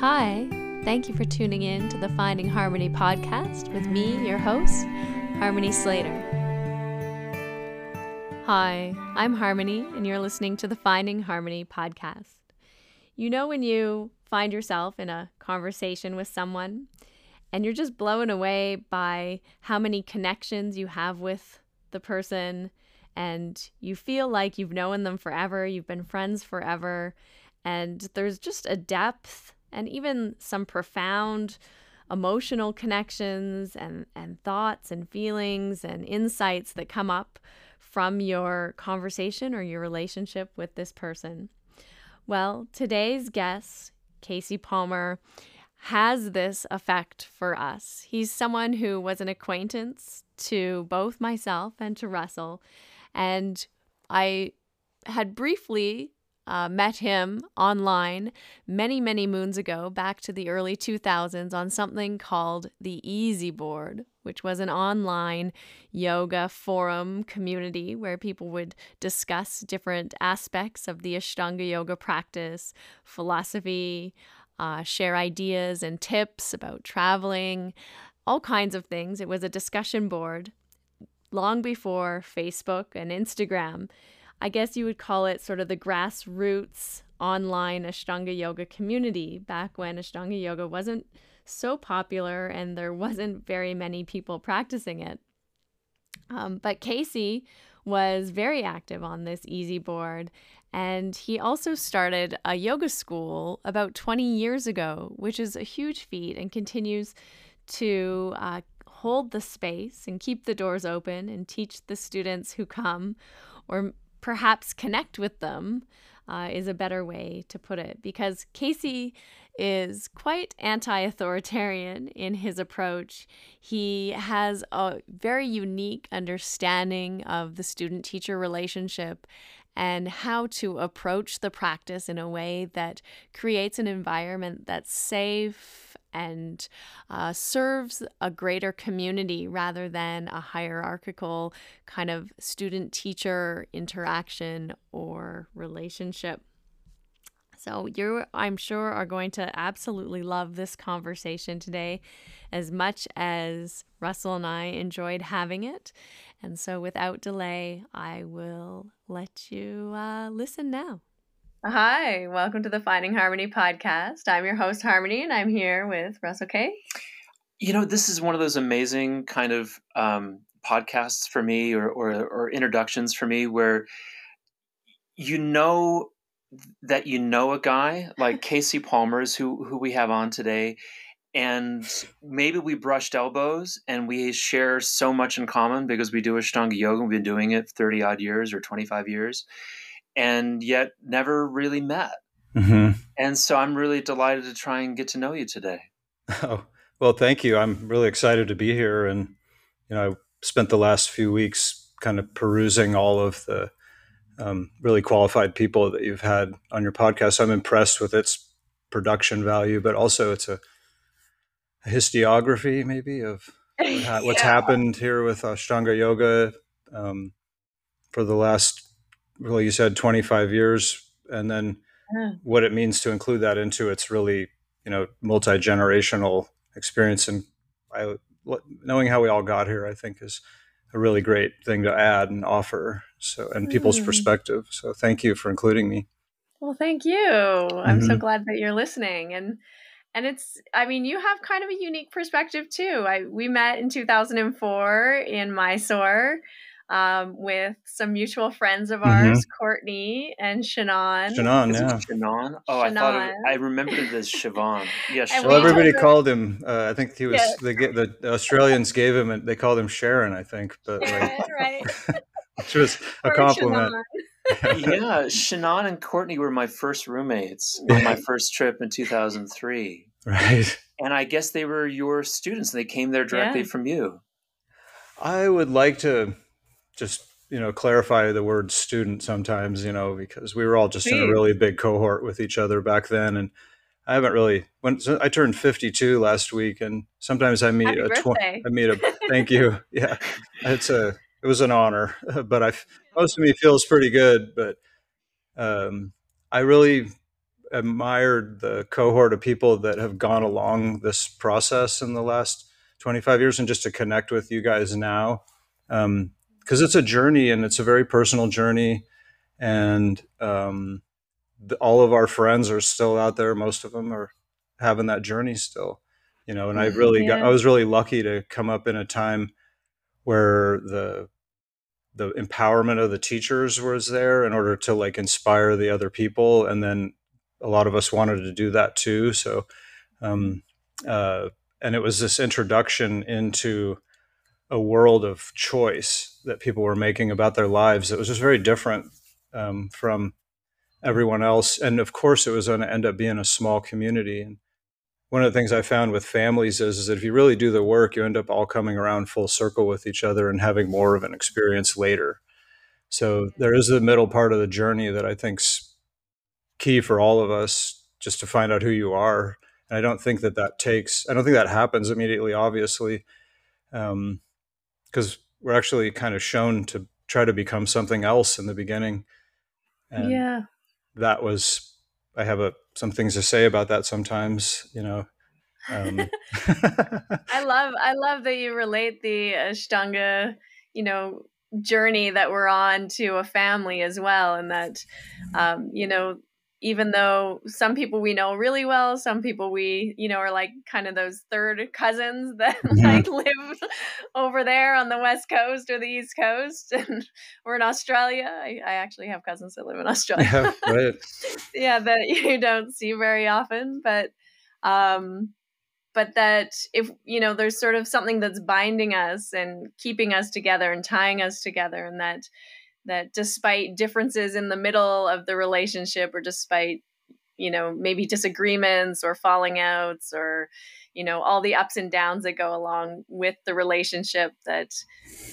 Hi, thank you for tuning in to the Finding Harmony podcast with me, your host, Harmony Slater. Hi, I'm Harmony, and you're listening to the Finding Harmony podcast. You know, when you find yourself in a conversation with someone and you're just blown away by how many connections you have with the person, and you feel like you've known them forever, you've been friends forever, and there's just a depth and even some profound emotional connections and, and thoughts and feelings and insights that come up from your conversation or your relationship with this person. Well, today's guest, Casey Palmer, has this effect for us. He's someone who was an acquaintance to both myself and to Russell. And I had briefly uh, met him online many, many moons ago, back to the early 2000s, on something called the Easy Board, which was an online yoga forum community where people would discuss different aspects of the Ashtanga yoga practice, philosophy, uh, share ideas and tips about traveling, all kinds of things. It was a discussion board long before Facebook and Instagram. I guess you would call it sort of the grassroots online Ashtanga yoga community back when Ashtanga yoga wasn't so popular and there wasn't very many people practicing it. Um, but Casey was very active on this easy board and he also started a yoga school about 20 years ago, which is a huge feat and continues to uh, hold the space and keep the doors open and teach the students who come or perhaps connect with them uh, is a better way to put it because Casey is quite anti authoritarian in his approach. He has a very unique understanding of the student teacher relationship and how to approach the practice in a way that creates an environment that's safe and uh, serves a greater community rather than a hierarchical kind of student teacher interaction or relationship. So, you, I'm sure, are going to absolutely love this conversation today as much as Russell and I enjoyed having it. And so, without delay, I will let you uh, listen now. Hi, welcome to the Finding Harmony podcast. I'm your host, Harmony, and I'm here with Russell Case. You know, this is one of those amazing kind of um, podcasts for me or, or, or introductions for me where you know that you know a guy like Casey Palmer's who who we have on today and maybe we brushed elbows and we share so much in common because we do Ashtanga yoga. We've been doing it 30 odd years or 25 years and yet never really met. Mm-hmm. And so I'm really delighted to try and get to know you today. Oh, well, thank you. I'm really excited to be here. And, you know, I spent the last few weeks kind of perusing all of the um, really qualified people that you've had on your podcast. I'm impressed with its production value, but also it's a, a historiography maybe of what's yeah. happened here with Ashtanga Yoga um, for the last well, you said 25 years, and then yeah. what it means to include that into its really, you know, multi generational experience. And I, knowing how we all got here, I think is a really great thing to add and offer. So, and people's mm. perspective. So, thank you for including me. Well, thank you. I'm mm-hmm. so glad that you're listening. And and it's i mean you have kind of a unique perspective too i we met in 2004 in mysore um, with some mutual friends of ours, mm-hmm. Courtney and Shannon. Shannon, yeah. Shannon? Oh, Shannon. I thought it, I remembered it as Siobhan. Yeah, Well, everybody called him. Uh, I think he was yes. the, the Australians gave him. And they called him Sharon, I think, but Sharon, like, right. which was a compliment. yeah, Shannon and Courtney were my first roommates on my first trip in 2003. Right. And I guess they were your students. and They came there directly yeah. from you. I would like to just you know clarify the word student sometimes you know because we were all just in a really big cohort with each other back then and i haven't really when so i turned 52 last week and sometimes i meet Happy a tw- i meet a thank you yeah it's a it was an honor but i most of me feels pretty good but um i really admired the cohort of people that have gone along this process in the last 25 years and just to connect with you guys now. Because it's a journey and it's a very personal journey. And um, the, all of our friends are still out there. Most of them are having that journey still, you know. And I mm-hmm. really yeah. got, I was really lucky to come up in a time where the the empowerment of the teachers was there in order to like inspire the other people and then a lot of us wanted to do that too so um, uh, and it was this introduction into a world of choice that people were making about their lives that was just very different um, from everyone else and of course it was going to end up being a small community and one of the things I found with families is, is that if you really do the work, you end up all coming around full circle with each other and having more of an experience later. So there is the middle part of the journey that I think's key for all of us, just to find out who you are. And I don't think that that takes. I don't think that happens immediately, obviously, because um, we're actually kind of shown to try to become something else in the beginning. And yeah, that was I have a, some things to say about that sometimes, you know. Um. I love I love that you relate the Ashtanga, you know, journey that we're on to a family as well, and that, um, you know, even though some people we know really well, some people we, you know, are like kind of those third cousins that mm-hmm. like live over there on the west coast or the east coast, and we're in Australia. I, I actually have cousins that live in Australia. Yeah, right. yeah, that you don't see very often, but um, but that if you know there's sort of something that's binding us and keeping us together and tying us together and that that despite differences in the middle of the relationship or despite you know maybe disagreements or falling outs or you know all the ups and downs that go along with the relationship that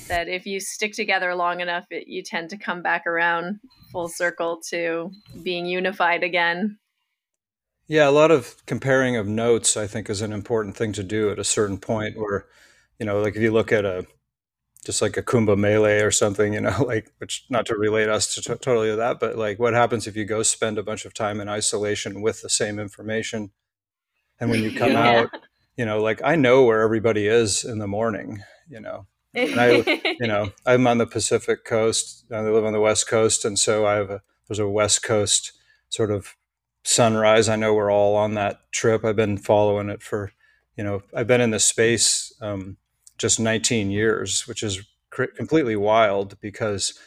that if you stick together long enough it, you tend to come back around full circle to being unified again. Yeah a lot of comparing of notes i think is an important thing to do at a certain point where you know like if you look at a just like a Kumbh Mela or something, you know, like which not to relate us to t- totally to that, but like what happens if you go spend a bunch of time in isolation with the same information, and when you come yeah. out, you know, like I know where everybody is in the morning, you know, and I, you know, I'm on the Pacific coast, I live on the West Coast, and so I have a there's a West Coast sort of sunrise. I know we're all on that trip. I've been following it for, you know, I've been in the space. Um, just 19 years, which is cr- completely wild because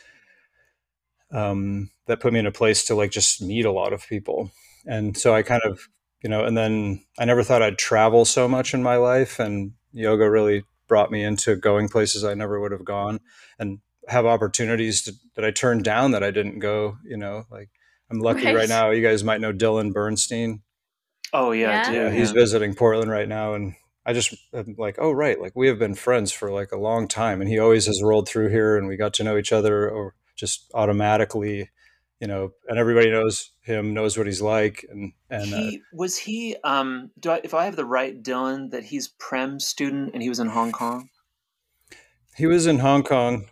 um, that put me in a place to like just meet a lot of people. And so I kind of, you know, and then I never thought I'd travel so much in my life. And yoga really brought me into going places I never would have gone and have opportunities to, that I turned down that I didn't go, you know, like I'm lucky right, right now. You guys might know Dylan Bernstein. Oh yeah, yeah. yeah he's visiting Portland right now, and I just am like, oh right, like we have been friends for like a long time, and he always has rolled through here, and we got to know each other, or just automatically, you know, and everybody knows him, knows what he's like, and and he, uh, was he. Um, do I, if I have the right Dylan, that he's Prem student, and he was in Hong Kong. He was in Hong Kong.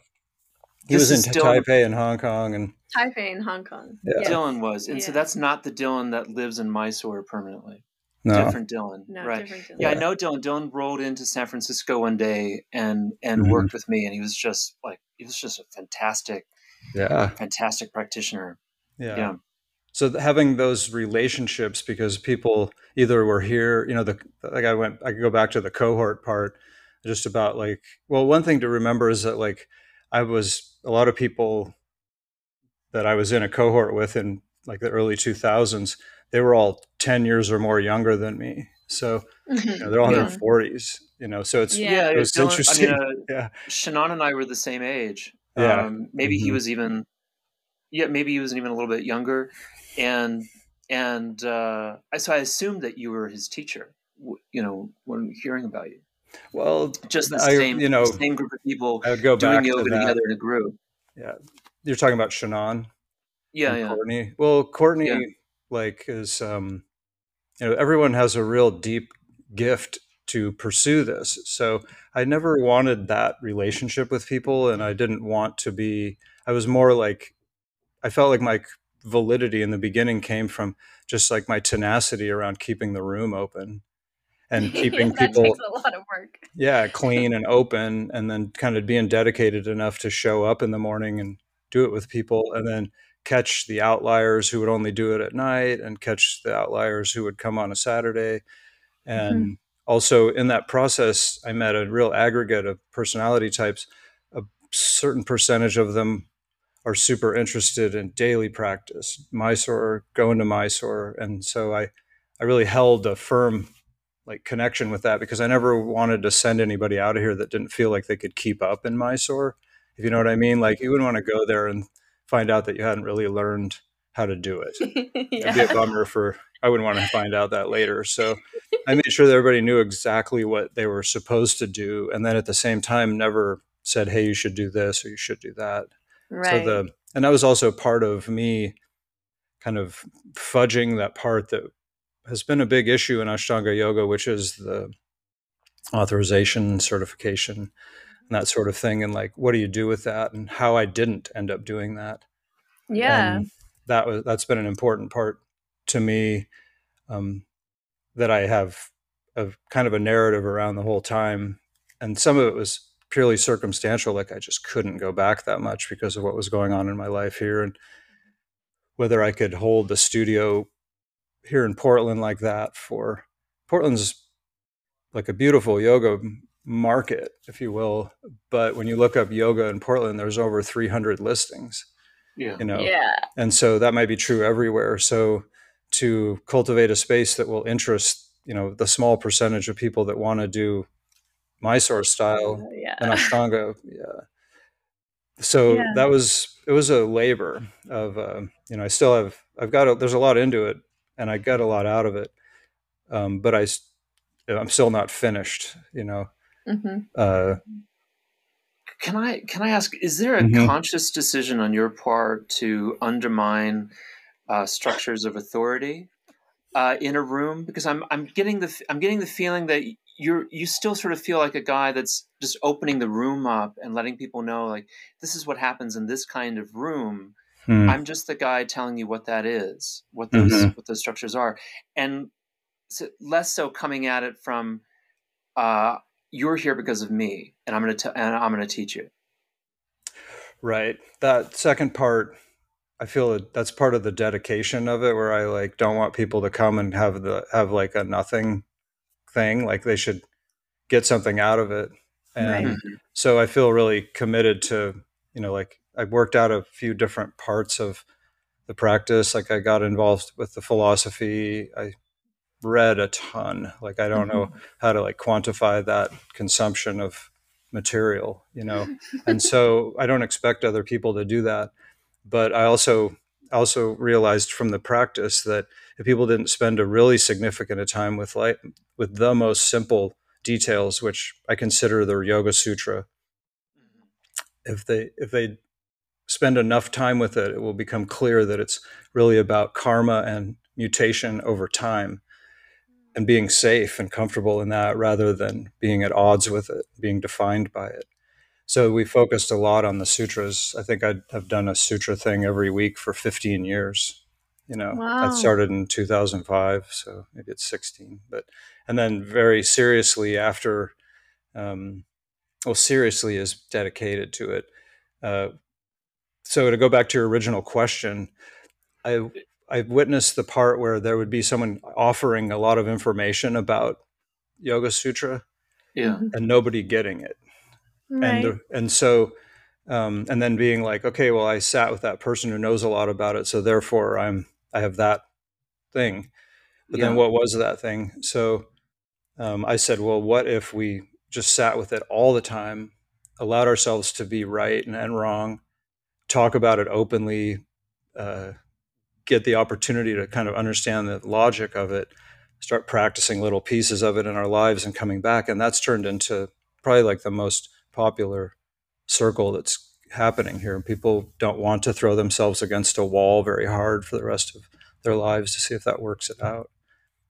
He this was in Dylan, Taipei in Hong Kong, and Taipei in Hong Kong. Yeah. Dylan was, and yeah. so that's not the Dylan that lives in Mysore permanently. No. Different Dylan. No, right. Different Dylan. Yeah, I know Dylan. Dylan rolled into San Francisco one day and and mm-hmm. worked with me and he was just like he was just a fantastic yeah fantastic practitioner. Yeah. yeah. So having those relationships because people either were here, you know, the like I went I could go back to the cohort part just about like well one thing to remember is that like I was a lot of people that I was in a cohort with in like the early 2000s they were all 10 years or more younger than me. So mm-hmm. you know, they're all yeah. in their 40s, you know, so it's, yeah, it was interesting. I mean, uh, yeah. Shannon and I were the same age. Yeah. Um, maybe mm-hmm. he was even, yeah, maybe he was even a little bit younger. And, and, uh, so I assumed that you were his teacher, you know, when hearing about you. Well, just the I, same, you know, same group of people I would go doing back yoga to together in a group. Yeah. You're talking about Shannon. Yeah. Yeah. Courtney. Well, Courtney, yeah like is um, you know everyone has a real deep gift to pursue this so i never wanted that relationship with people and i didn't want to be i was more like i felt like my validity in the beginning came from just like my tenacity around keeping the room open and keeping yeah, people a lot of work. yeah clean and open and then kind of being dedicated enough to show up in the morning and do it with people and then catch the outliers who would only do it at night and catch the outliers who would come on a Saturday. And mm-hmm. also in that process, I met a real aggregate of personality types. A certain percentage of them are super interested in daily practice, Mysore, going to Mysore. And so I, I really held a firm like connection with that because I never wanted to send anybody out of here that didn't feel like they could keep up in Mysore. If you know what I mean, like you wouldn't want to go there and find out that you hadn't really learned how to do it. yeah. It'd be a bummer for I wouldn't want to find out that later. So I made sure that everybody knew exactly what they were supposed to do, and then at the same time, never said, "Hey, you should do this or you should do that." Right. So the and that was also part of me kind of fudging that part that has been a big issue in Ashtanga yoga, which is the authorization, certification, and that sort of thing. And like, what do you do with that? And how I didn't end up doing that. Yeah. And that was that's been an important part to me. Um, that I have a kind of a narrative around the whole time. And some of it was purely circumstantial, like I just couldn't go back that much because of what was going on in my life here. And whether I could hold the studio here in Portland like that for Portland's like a beautiful yoga market, if you will. But when you look up yoga in Portland, there's over 300 listings. Yeah. You know. Yeah. And so that might be true everywhere. So to cultivate a space that will interest, you know, the small percentage of people that want to do Mysore style uh, yeah. and Ashtanga, yeah. So yeah. that was it was a labor of uh, you know I still have I've got a, there's a lot into it and I got a lot out of it, um, but I I'm still not finished. You know, Mm-hmm. Uh, can I can I ask? Is there a mm-hmm. conscious decision on your part to undermine uh, structures of authority uh, in a room? Because I'm I'm getting the I'm getting the feeling that you're you still sort of feel like a guy that's just opening the room up and letting people know like this is what happens in this kind of room. Hmm. I'm just the guy telling you what that is, what those mm-hmm. what those structures are, and so less so coming at it from uh, you're here because of me and i'm going to and i'm going to teach you. Right. That second part i feel that that's part of the dedication of it where i like don't want people to come and have the have like a nothing thing like they should get something out of it. And right. Mm-hmm. so i feel really committed to you know like I've worked out a few different parts of the practice. Like i got involved with the philosophy. I read a ton. Like I don't mm-hmm. know how to like quantify that consumption of material, you know. and so I don't expect other people to do that. But I also also realized from the practice that if people didn't spend a really significant a time with like with the most simple details, which I consider the Yoga Sutra, if they if they spend enough time with it, it will become clear that it's really about karma and mutation over time and being safe and comfortable in that rather than being at odds with it, being defined by it. So we focused a lot on the sutras. I think I have done a sutra thing every week for 15 years. You know, wow. I started in 2005, so maybe it's 16. But and then very seriously after, um, well, seriously is dedicated to it. Uh, so to go back to your original question, I I've witnessed the part where there would be someone offering a lot of information about Yoga Sutra, yeah, and nobody getting it, right. and and so, um, and then being like, okay, well, I sat with that person who knows a lot about it, so therefore I'm I have that thing, but yeah. then what was that thing? So um, I said, well, what if we just sat with it all the time, allowed ourselves to be right and, and wrong, talk about it openly. Uh, get the opportunity to kind of understand the logic of it, start practicing little pieces of it in our lives and coming back. And that's turned into probably like the most popular circle that's happening here. And people don't want to throw themselves against a wall very hard for the rest of their lives to see if that works it out.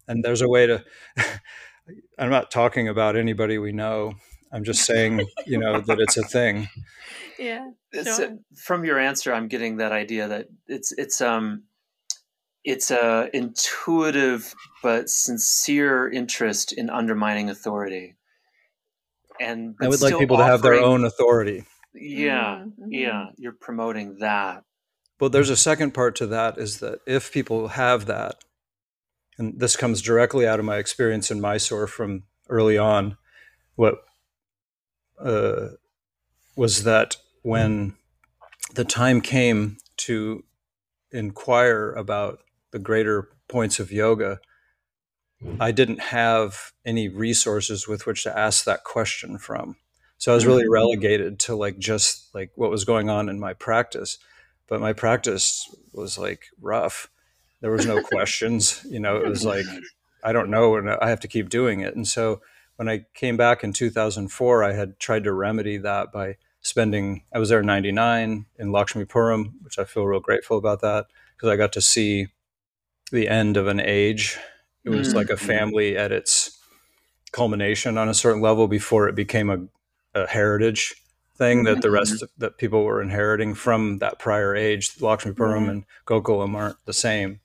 And there's a way to, I'm not talking about anybody we know. I'm just saying, you know, that it's a thing. Yeah. Sure. uh, from your answer, I'm getting that idea that it's it's um it's a intuitive but sincere interest in undermining authority. And I would like still people to have their own authority. Yeah, Mhm, yeah. You're promoting that. But there's a second part to that is that if people have that, and this comes directly out of my experience in Mysore from early on, what uh, was that when the time came to inquire about the greater points of yoga, I didn't have any resources with which to ask that question from. So I was really Mhm. relegated to like just like what was going on in my practice. But my practice was like rough. There was no questions. You know, it was like I don't know, and I have to keep doing it. And so when I came back in 2004, I had tried to remedy that by spending. I was there in '99 in Lakshmipuram, which I feel real grateful about that because I got to see the end of an age. It was mm. like a family at its culmination on a certain level before it became a, a heritage thing that the rest of, that people were inheriting from that prior age. Lakshmipuram Yeah. and Gokulam aren't the same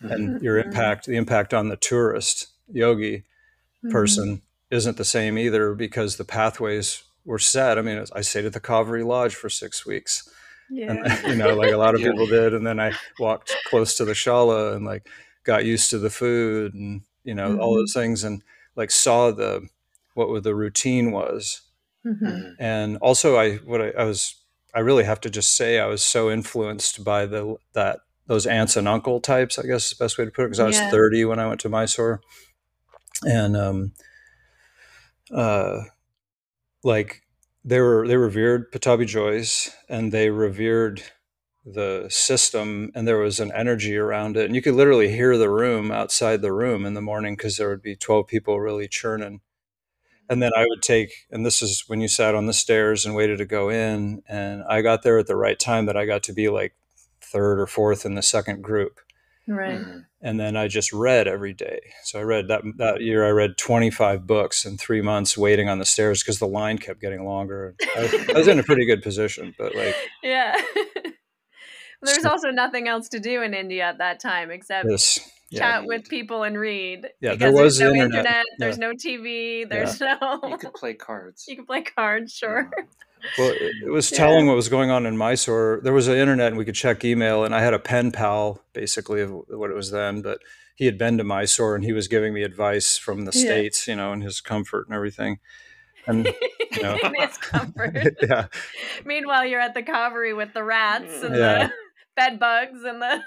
and mm-hmm. your Mhm. impact the impact on the tourist yogi mm-hmm. person isn't the same either because the pathways were set i mean i stayed at the Kaveri lodge for six weeks Yeah. and you know like a lot of people did and then i walked close to the shala and like got used to the food and you know all Mhm. those things and like saw the what the routine was Mhm. Mhm. and also i what I, I was i really have to just say i was so influenced by the that those aunts and uncle types i guess is the best way to put it because i was Yeah. 30 when i went to mysore and um uh like they were they revered Pattabhi Jois and they revered the system and there was an energy around it and you could literally hear the room outside the room in the morning because there would be 12 people really churning and then I would take, and this is when you sat on the stairs and waited to go in, and I got there at the right time that I got to be like third or fourth in the second group, Right. Mhm. And then I just read every day. So I read that that year. I read twenty five books in three months, waiting on the stairs because the line kept getting longer. I, I was in a pretty good position, but like Yeah. There's So- also nothing else to do in India at that time except this, yeah, chat with people and read. Yeah, because there there's was no the internet. internet, there's no TV, there's no. You could play cards. you can play cards, sure. Well, it, it was Yeah. telling what was going on in Mysore. There was an internet and we could check email, and I had a pen pal, basically, of what it was then. But he had been to Mysore and he was giving me advice from the Yeah. states, you know, and his comfort and everything. And know. In its comfort. yeah, Meanwhile, you're at the Kaveri with the rats and Yeah. the bed bugs and the.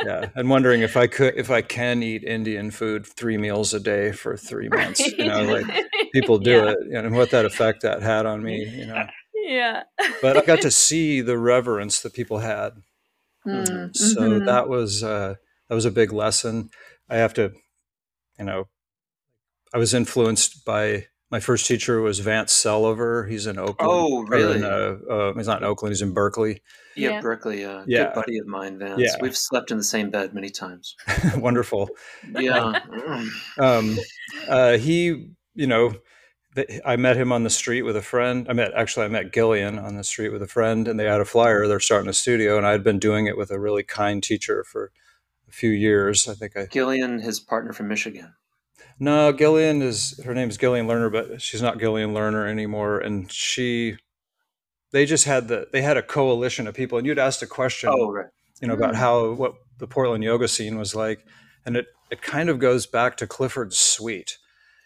Yeah, and wondering if I could, if I can eat Indian food three meals a day for three months, you know, like people do Yeah. it, and what that effect that had on me, you know. Yeah. But I got to see the reverence that people had Mm, so mhm. that was uh, that was a big lesson. I have to, you know, I was influenced by my first teacher was Vance Selover. He's in Oakland. Oh, or really? In, uh, uh, he's not in Oakland. He's in Berkeley. Yeah, Yeah. Berkeley. Uh, Yeah. Good buddy of mine, Vance. Yeah. We've slept in the same bed many times. Wonderful. Yeah. Mm. Um, uh, he, you know, th- I met him on the street with a friend. I met actually I met Gillian on the street with a friend, and they had a flyer. They're starting a studio, and I had been doing it with a really kind teacher for a few years. I think I Gillian, his partner from Michigan. No, Gillian is her name's Gillian Lerner, but she's not Gillian Lerner anymore. And she, they just had the they had a coalition of people, and you'd asked a question, Oh, right. you know, about Hmm. how what the Portland yoga scene was like, and it it kind of goes back to Clifford Sweet,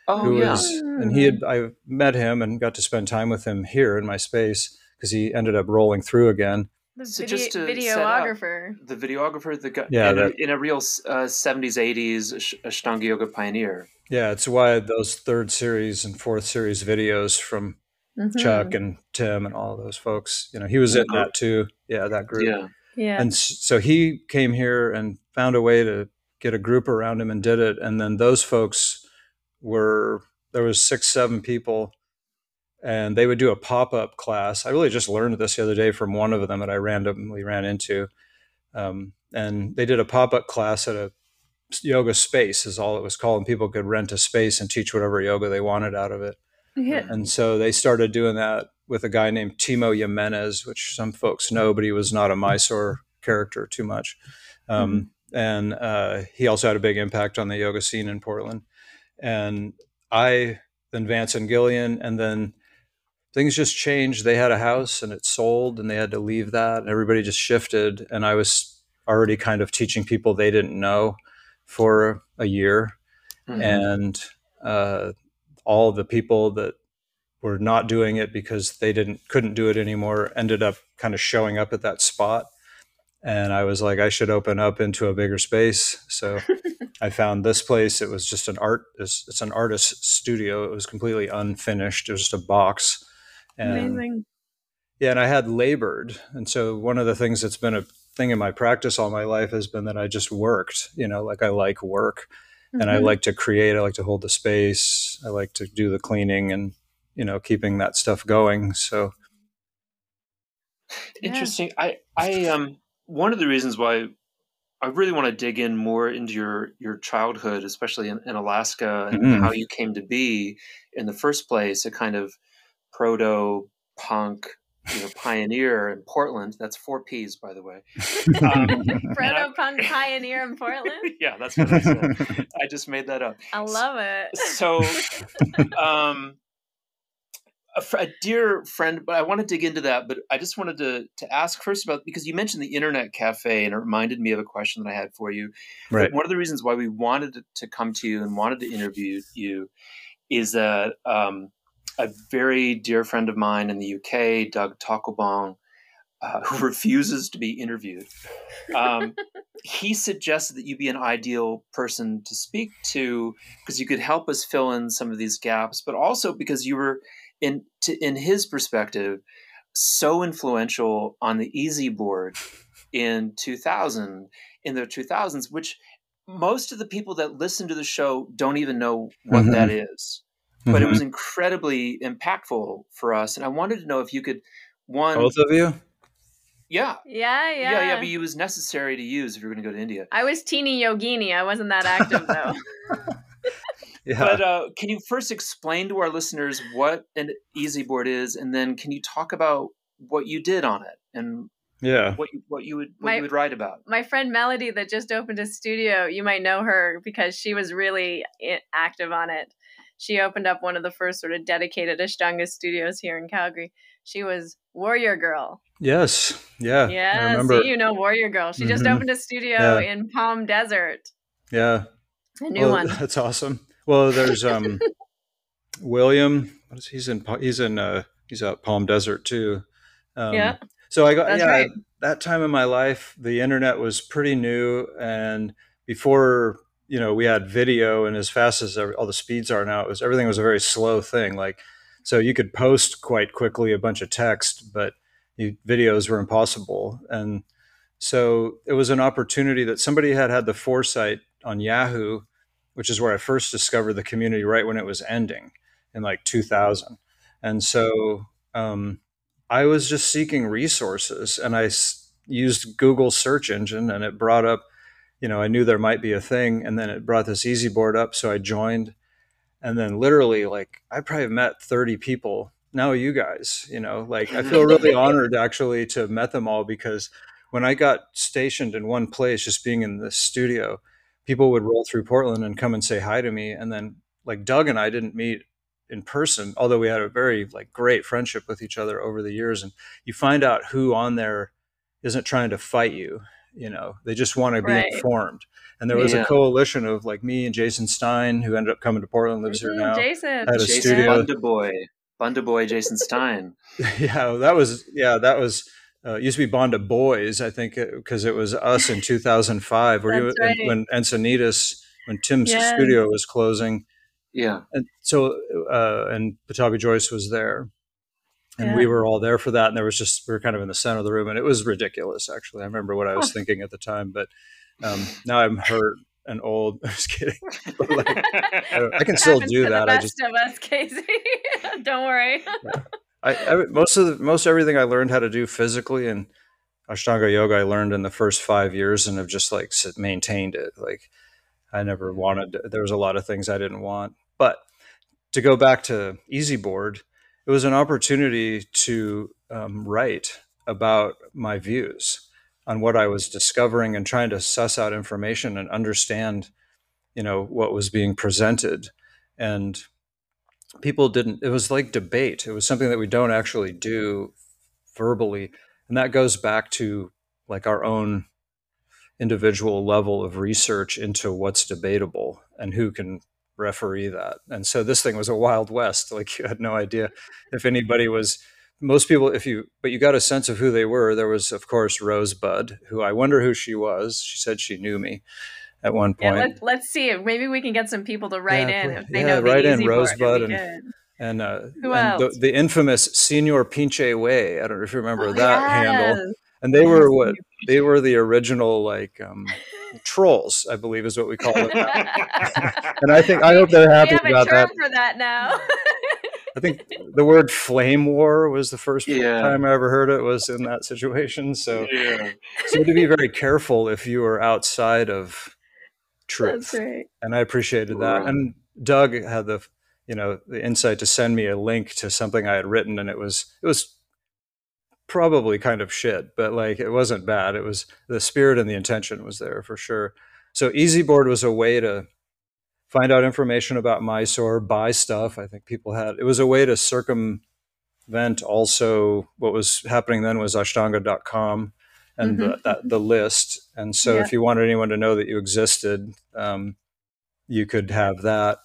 Oh, who yeah. was, and he had I met him and got to spend time with him here in my space because he ended up rolling through again. The So video, just to set up- videographer. The videographer, the guy, Yeah, in, that- a, in a real uh, 70s, 80s Ash- Ashtanga Yoga pioneer. Yeah, it's why those third series and fourth series videos from Mhm. Chuck and Tim and all those folks, you know, he was in that too. Yeah, that group. Yeah. Yeah. And so he came here and found a way to get a group around him and did it. And then those folks were there was six, seven people, and they would do a pop up class. I really just learned this the other day from one of them that I randomly ran into. Um, and they did a pop up class at a yoga space, is all it was called, and people could rent a space and teach whatever yoga they wanted out of it. Yeah. And so they started doing that with a guy named Timo Jimenez, which some folks know, but he was not a Mysore character too much. Um, mm-hmm. And uh, he also had a big impact on the yoga scene in Portland. And I, then Vance and Gillian, and then things just changed. They had a house and it sold, and they had to leave that, and everybody just shifted. And I was already kind of teaching people they didn't know for a year. Mm-hmm. And uh, all the people that were not doing it because they didn't couldn't do it anymore ended up kind of showing up at that spot and i was like i should open up into a bigger space so i found this place it was just an art it's, it's, an artist studio it was completely unfinished it was just a box and Amazing. yeah and i had labored and so one of the things that's been a thing in my practice all my life has been that i just worked you know like i like work and mm-hmm. I like to create. I like to hold the space. I like to do the cleaning and you know keeping that stuff going. So interesting. Yeah. I I um one of the reasons why I really want to dig in more into your your childhood, especially in, in Alaska, and mm-hmm. how you came to be in the first place, a kind of proto punk you know, pioneer in Portland. That's four P's, by the way. Um, Proto punk pioneer in Portland. yeah, that's what I said. I just made that up. I love it. So, um, a, a, dear friend, but I want to dig into that. But I just wanted to to ask first about because you mentioned the internet cafe, and it reminded me of a question that I had for you. Right. One of the reasons why we wanted to come to you and wanted to interview you is that. Um, a very dear friend of mine in the UK, Doug Tockelbong, uh, who refuses to be interviewed. Um, he suggested that you be an ideal person to speak to because you could help us fill in some of these gaps, but also because you were, in to, in his perspective, so influential on the Easy Board in 2000 in the 2000s, which most of the people that listen to the show don't even know what mm-hmm. that is but mm-hmm. it was incredibly impactful for us. And I wanted to know if you could one both of you. Yeah. Yeah, yeah. Yeah, yeah, but it was necessary to use if you're going to go to India. I was teeny yogini. I wasn't that active though. yeah. But uh, can you first explain to our listeners what an easy board is, and then can you talk about what you did on it and yeah what you, what you would what my, you would write about? My friend Melody that just opened a studio, you might know her because she was really active on it she opened up one of the first sort of dedicated Ashtanga studios here in Calgary. She was Warrior Girl. Yes. Yeah. Yeah. i See, you know Warrior Girl. She mm-hmm. just opened a studio yeah. in Palm Desert. Yeah. A new well, one. That's awesome. Well, there's um William. What is he's in? He's in. uh He's out Palm Desert too. Um, yeah. So I got That's yeah. Right. That time in my life, the internet was pretty new, and before you know we had video and as fast as all the speeds are now it was everything was a very slow thing like so you could post quite quickly a bunch of text but you, videos were impossible. And so it was an opportunity that somebody had had the foresight on yahoo which is where i first discovered the community right when it was ending in like 2000 and so um, i was just seeking resources and I used google search engine and it brought up you know, I knew there might be a thing, and then it brought this easy board up, so I joined, and then literally, like, I probably met thirty people. Now you guys, you know, like I feel really honored actually to have met them all because when I got stationed in one place, just being in the studio, people would roll through Portland and come and say hi to me, and then like Doug and I didn't meet in person, although we had a very like great friendship with each other over the years, and you find out who on there isn't trying to fight you you know they just want to be right. informed and there was yeah. a coalition of like me and jason stein who ended up coming to portland lives here now jason had a jason studio Bunda boy Bunda boy jason stein yeah that was yeah that was uh, used to be Banda Boys, I think, because uh, it, it, was us in 2005, where you, right. when Encinitas, when Tim's yes. studio was closing. Yeah. And so, uh, and Pattabhi Jois was there and yeah. we were all there for that and there was just we were kind of in the center of the room and it was ridiculous actually. I remember what i was thinking at the time but um, now i'm hurt and old. I was kidding. Like, I, I, can still do that i just of us casey. Don't worry. Yeah. I, I, most of the, most everything i learned how to do physically and ashtanga yoga i learned in the first five years and have just like maintained it. Like i never wanted there was a lot of things i didn't want. But to go back to EasyBoard, it was an opportunity to um, write about my views on what I was discovering and trying to suss out information and understand, you know, what was being presented. And people didn't, it was like debate. It was something that we don't actually do verbally. And that goes back to like our own individual level of research into what's debatable and who can referee that. And so this thing was a wild west. Like you had no idea if anybody was most people if you but you got a sense of who they were. There was of course Rosebud, who I wonder who she was. She said she knew me at one point. Yeah, let, us see. Maybe we can get some people to write yeah, in if they yeah, know the write in Rosebud and and, uh, and the, the infamous Senor Pinche Way. I don't know if you remember Oh, that handle. And they Yes, were what they were the original like um, trolls, I believe is what we call them. and I think I hope they're happy we have about a term that. for that now. I think the word flame war was the first Yeah. time I ever heard it was in that situation. So, yeah. so to be very careful if you are outside of truth. That's right. And I appreciated that. Right. And Doug had the, you know, the insight to send me a link to something I had written, and it was it was probably kind of shit, but like it wasn't bad. It was the spirit and the intention was there for sure. So EasyBoard was a way to find out information about Mysore, buy stuff. I think people had it was a way to circumvent also what was happening then was ashtanga.com and the, that, the list. And so Yeah. if you wanted anyone to know that you existed, um, you could have that.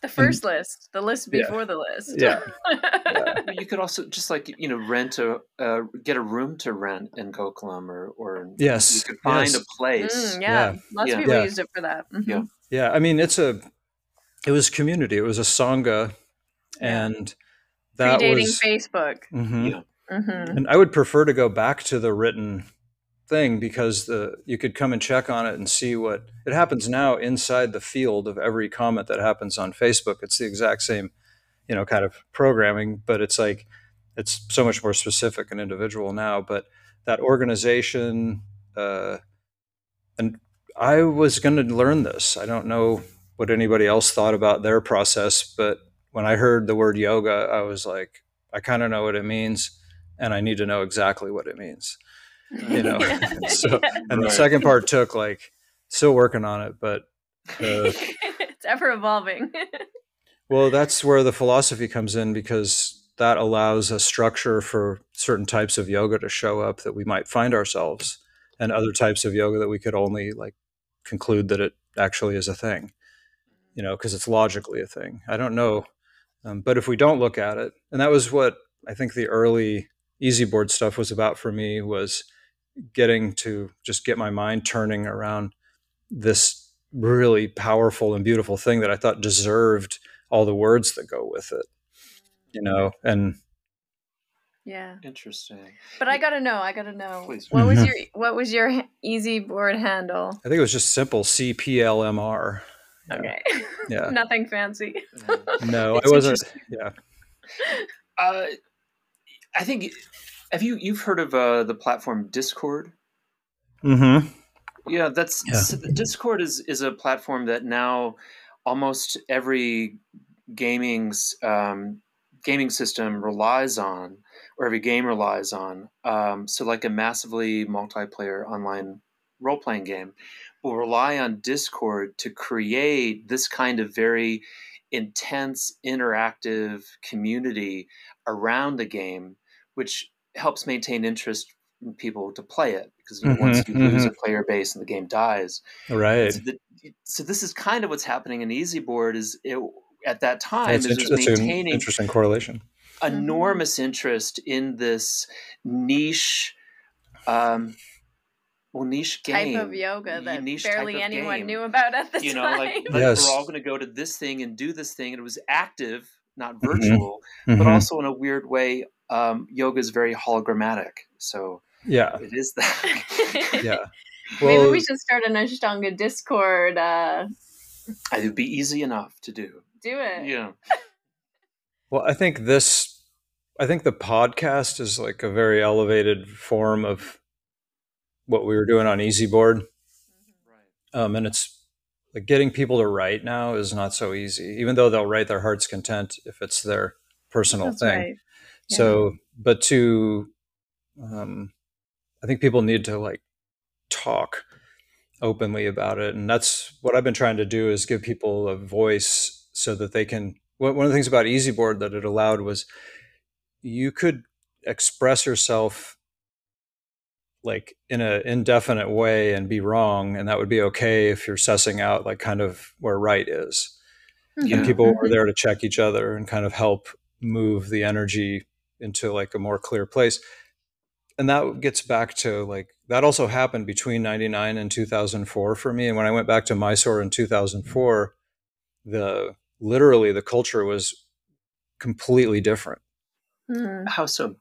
The first list, the list Yeah. before the list. Yeah. But you could also just like you know rent a uh, get a room to rent in Gokulam or or Yes, you could find yes. a place. Mm, yeah. Yeah. lots Yeah. of people Yeah. used it for that. Mhm. Yeah. Yeah, I mean it's a it was community. It was a sangha, and that Predating was Facebook. Mhm. Yeah. hmm And I would prefer to go back to the written thing because the you could come and check on it and see what it happens now inside the field of every comment that happens on Facebook. It's the exact same, you know, kind of programming, but it's like it's so much more specific and individual now. But that organization, uh, and I was going to learn this. I don't know what anybody else thought about their process, but when I heard the word yoga, I was like, I kind of know what it means, and I need to know exactly what it means. You know, so and the second part took like still working on it, but uh, it's ever evolving. well, that's where the philosophy comes in because that allows a structure for certain types of yoga to show up that we might find ourselves, and other types of yoga that we could only like conclude that it actually is a thing. You know, because it's logically a thing. I don't know, um, but if we don't look at it, and that was what I think the early easy board stuff was about for me was getting to just get my mind turning around this really powerful and beautiful thing that I thought deserved all the words that go with it. You know, and yeah. Interesting. But I gotta know. I gotta know. Please. What was Mhm. your What was your easy board handle? I think it was just simple CPLMR. Yeah. Okay. Yeah. Nothing fancy. No, It's I wasn't. Yeah. Uh, I think have you you've heard of uh, the platform Discord? Mm-hmm. Yeah, that's Yeah. Discord is is a platform that now almost every gaming's um, gaming system relies on, or every game relies on. Um, so, like a massively multiplayer online role playing game will rely on Discord to create this kind of very intense, interactive community around the game, which helps maintain interest in people to play it because you know, once you lose a player base and the game dies. Right. So, the, so this is kind of what's happening in Easy Board is it, at that time That's, is inter- it that's was an maintaining interesting correlation. enormous interest in this niche um well niche game Type of yoga that niche barely anyone game. knew about at the you know time. like, like Yes. we're all going to go to this thing and do this thing and it was active not Mhm. virtual but Mhm. also in a weird way um yoga is very hologrammatic so yeah. it is that Yeah. Maybe we should start an Ashtanga Discord. Uh, it would be easy enough to do do it. yeah Well, I think this, I think the podcast is like a very elevated form of what we were doing on Easy Board. right Um, and it's like getting people to write now is not so easy, even though they'll write their heart's content if it's their personal That's thing. Right. Yeah. So, but to, um, I think people need to like talk openly about it, and that's what I've been trying to do is give people a voice so that they can. One of the things about EasyBoard that it allowed was you could express yourself like in an indefinite way and be wrong and that would be okay if you're sussing out like kind of where right is yeah. and people were there to check each other and kind of help move the energy into like a more clear place. And that gets back to like that also happened between 99 and 2004 for me. And when i went back to mysore in 2004 the literally the culture was completely different. Mm. how so?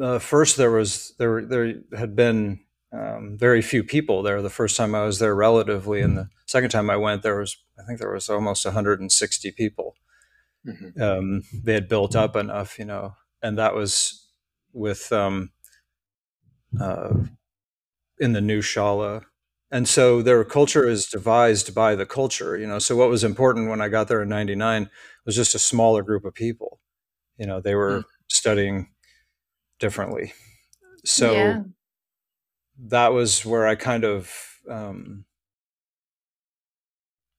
Uh, first there was there there had been um, very few people there. The first time I was there relatively and the second time I went there was I think there was almost 160 people mm-hmm. um, they had built up enough you know and that was with um, uh, in the new Shala and so their culture is devised by the culture you know so what was important when I got there in 99 was just a smaller group of people you know they were mm-hmm. studying differently. So yeah. that was where I kind of, um,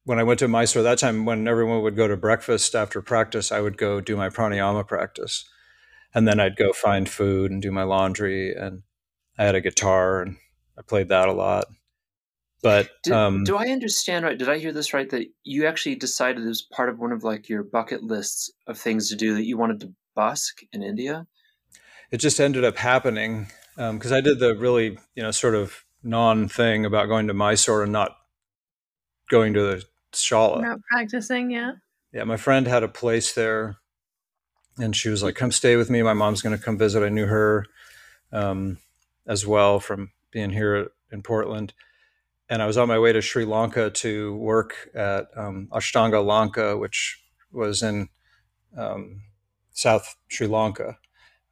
when I went to Mysore that time, when everyone would go to breakfast after practice, I would go do my pranayama practice. And then I'd go find food and do my laundry. And I had a guitar and I played that a lot. But Did, um, do I understand right? Did I hear this right? That you actually decided it was part of one of like your bucket lists of things to do that you wanted to busk in India? it just ended up happening because um, I did the really you know sort of non thing about going to Mysore and not going to the Shala. Not practicing, yeah. Yeah, my friend had a place there, and she was like, "Come stay with me. My mom's going to come visit." I knew her um, as well from being here in Portland, and I was on my way to Sri Lanka to work at um, Ashtanga Lanka, which was in um, South Sri Lanka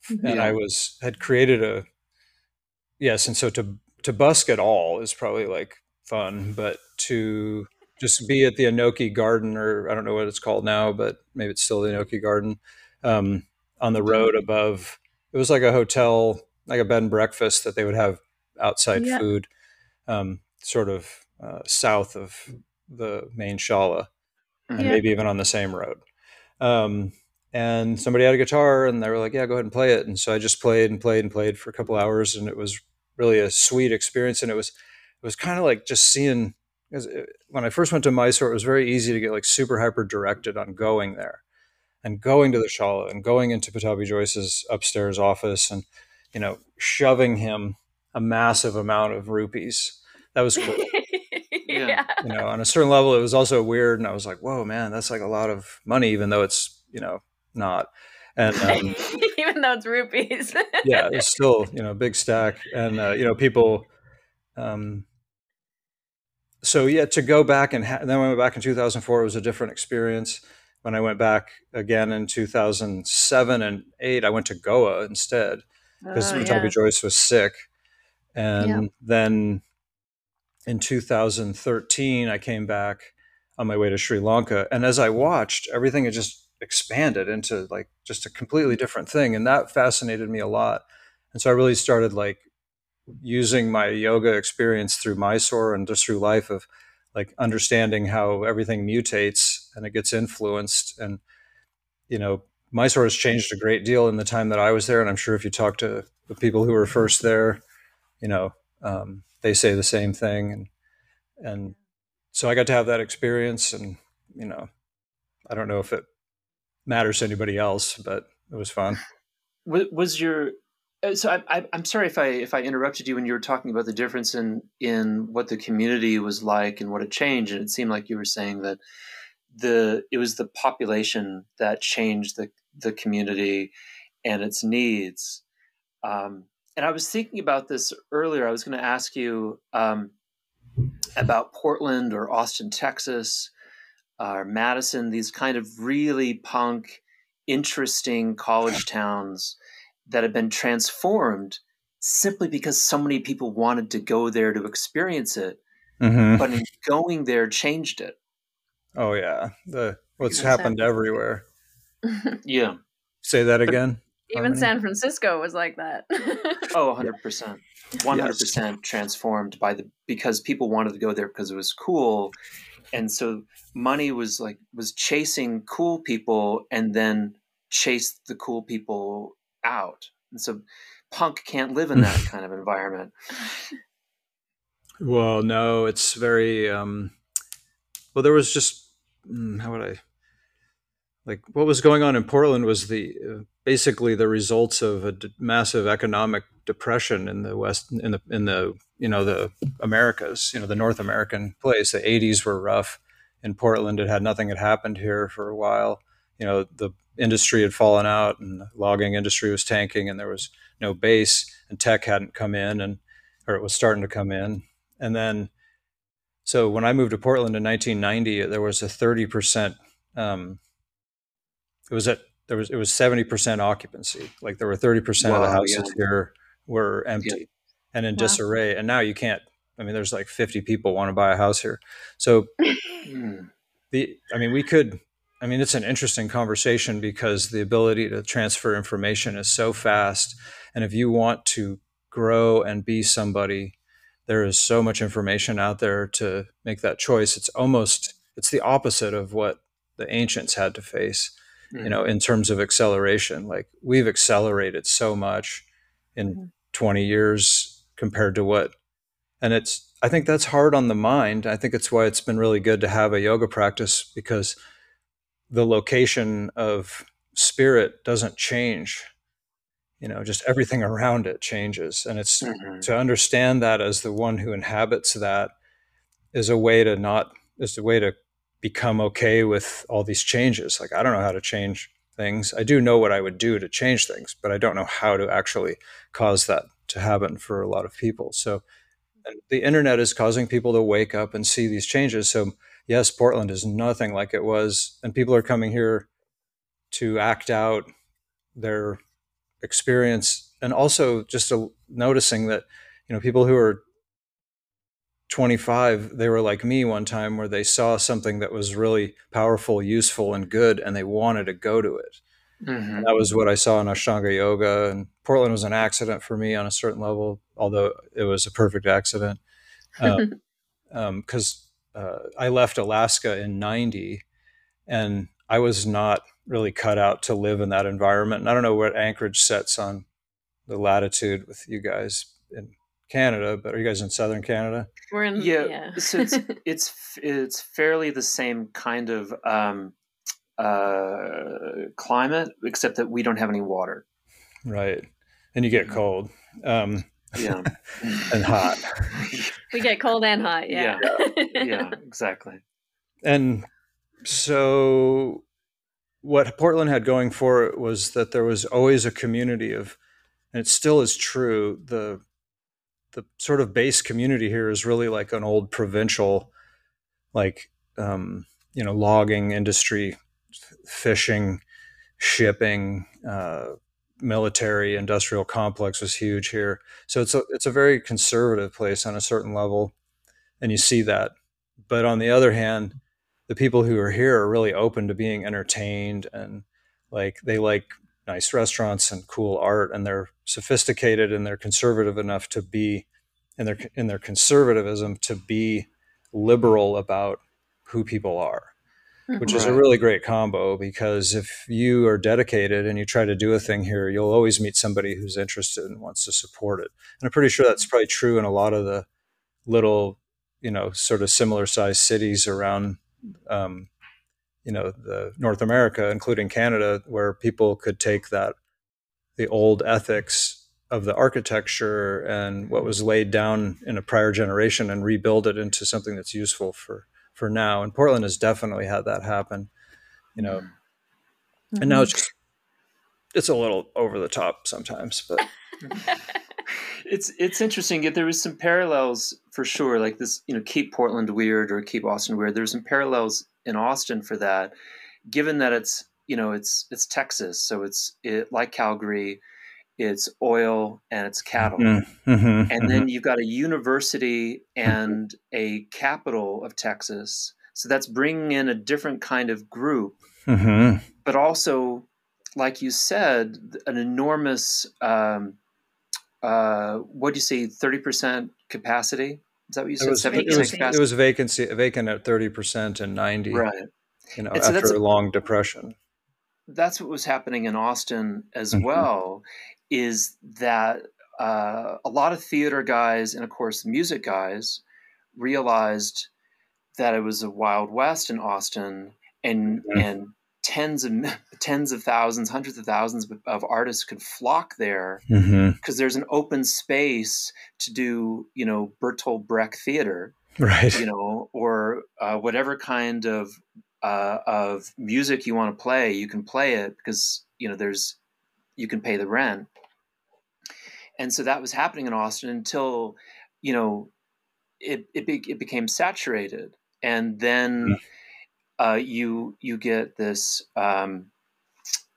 and yeah. I was had created a yes, and so to to busk at all is probably like fun, but to just be at the Anoki Garden, or I don't know what it's called now, but maybe it's still the Anoki Garden, um, on the road above. It was like a hotel, like a bed and breakfast that they would have outside yeah. food, um, sort of uh, south of the main Shala, and yeah. maybe even on the same road. Um, and somebody had a guitar and they were like, yeah, go ahead and play it. And so I just played and played and played for a couple hours and it was really a sweet experience. And it was, it was kind of like just seeing, because when I first went to Mysore, it was very easy to get like super hyper directed on going there and going to the Shala and going into Pattabhi Jois's upstairs office and, you know, shoving him a massive amount of rupees. That was cool. yeah. You know, on a certain level, it was also weird. And I was like, whoa, man, that's like a lot of money, even though it's, you know, not. And um, even though it's rupees, yeah, it's still you know a big stack, and uh, you know people. Um, so yeah, to go back and, ha- and then when I went back in 2004, it was a different experience. When I went back again in 2007 and eight, I went to Goa instead because oh, yeah. Jois was sick, and yeah. then in 2013 I came back on my way to Sri Lanka, and as I watched, everything had just expanded into like just a completely mm. different thing and that fascinated me a lot and so i really started like using my yoga experience through mysore and just through life of like understanding how everything mutates and it gets influenced. And you know mysore has changed a great deal in the time that i was there. And i'm sure if you talk to the people who were first there you know um, they say the same thing. And and so i got to have that experience and you know i don't know if it matters to anybody else, but it was fun. Was your so I, am sorry if I if I interrupted you when you were talking about the difference in in what the community was like and what had changed, and it seemed like you were saying that the it was the population that changed the the community and its needs. Um, and I was thinking about this earlier. I was going to ask you um, about Portland or Austin, Texas, or Madison, these kind of really punk, interesting college towns that have been transformed simply because so many people wanted to go there to experience it. mm-hmm. but in going there changed it. Oh yeah, the what's happened everywhere. yeah. Say that again. Even Harmony? San Francisco was like that. oh, 100%. 100% transformed by the because people wanted to go there because it was cool and so money was like was chasing cool people and then chased the cool people out. And so punk can't live in that kind of environment. Well no it's very um well there was just hmm, how would i like what was going on in portland was the uh, basically the results of a d- massive economic depression in the west in the in the you know the americas you know the north american place. The 80s were rough in portland. It had nothing had happened here for a while. You know the industry had fallen out and the logging industry was tanking and there was no base and tech hadn't come in and or it was starting to come in and then so when i moved to portland in 1990 there was a 30% um, it was at there was it was 70% occupancy like there were 30% wow, of the houses yeah. here were empty yeah. and in wow. disarray and now you can't i mean there's like 50 people want to buy a house here so hmm. the i mean we could i mean it's an interesting conversation because the ability to transfer information is so fast and if you want to grow and be somebody there is so much information out there to make that choice it's almost it's the opposite of what the ancients had to face mm-hmm. you know, in terms of acceleration. Like we've accelerated so much in mm-hmm. 20 years compared to what, and it's, I think that's hard on the mind. I think it's why it's been really good to have a yoga practice because the location of spirit doesn't change you know just everything around it changes and it's mm-hmm. to understand that as the one who inhabits that is a way to not is a way to become okay with all these changes. Like I don't know how to change things. I do know what I would do to change things, but I don't know how to actually cause that to happen for a lot of people. So the internet is causing people to wake up and see these changes. So yes, Portland is nothing like it was, and people are coming here to act out their experience, and also just a, noticing that you know people who are 25 they were like me one time where they saw something that was really powerful useful and good and they wanted to go to it. Mm-hmm. that was what i saw in ashtanga yoga. And portland was an accident for me on a certain level although it was a perfect accident. Because um, um, uh, i left alaska in 90 and i was not really cut out to live in that environment and i don't know what anchorage sets on the latitude with you guys in Canada, but are you guys in southern Canada? We're in yeah. yeah. so it's it's it's fairly the same kind of um, uh, climate, except that we don't have any water. Right, and you get mm-hmm. cold. Um, yeah, and hot. We get cold and hot. Yeah, yeah, yeah exactly. And so, what Portland had going for it was that there was always a community of, and it still is true. The the sort of base community here is really like an old provincial, like um, you know, logging industry, fishing, shipping, uh, military, industrial complex was huge here. So it's a it's a very conservative place on a certain level, and you see that. But on the other hand, the people who are here are really open to being entertained and like they like nice restaurants and cool art and they're sophisticated and they're conservative enough to be in their in their conservatism to be liberal about who people are which right. is a really great combo because if you are dedicated and you try to do a thing here you'll always meet somebody who's interested and wants to support it and i'm pretty sure that's probably true in a lot of the little you know sort of similar sized cities around um, you know the North America, including Canada, where people could take that the old ethics of the architecture and what was laid down in a prior generation and rebuild it into something that's useful for for now. And Portland has definitely had that happen, you know. Mm-hmm. And now it's just, it's a little over the top sometimes, but it's it's interesting. There was some parallels for sure, like this, you know, keep Portland weird or keep Austin weird. There's some parallels in Austin for that, given that it's you know it's it's Texas, so it's it, like Calgary, it's oil, and it's cattle. Mm-hmm. Mm-hmm. And then you've got a university and a capital of Texas. So that's bringing in a different kind of group, Mm-hmm. but also, like you said, an enormous, um, uh, what do you say, 30% capacity? Is that what you It said? was, it 70% was, capacity? it was vacancy vacant at thirty percent and ninety. right. You know, so that's after a a- long depression. that's what was happening in Austin as Mhm. well. Is that uh, a lot of theater guys and of course music guys realized that it was a wild west in Austin, and Mhm. and tens of tens of thousands, hundreds of thousands of- of artists could flock there Mm-hmm. because there's an open space to do you know Bertolt Brecht theater Right. you know, or uh, whatever kind of uh, of music you want to play, you can play it because you know there's you can pay the rent. And so that was happening in Austin until you know it it, be, it became saturated, and then uh, you you get this. Um,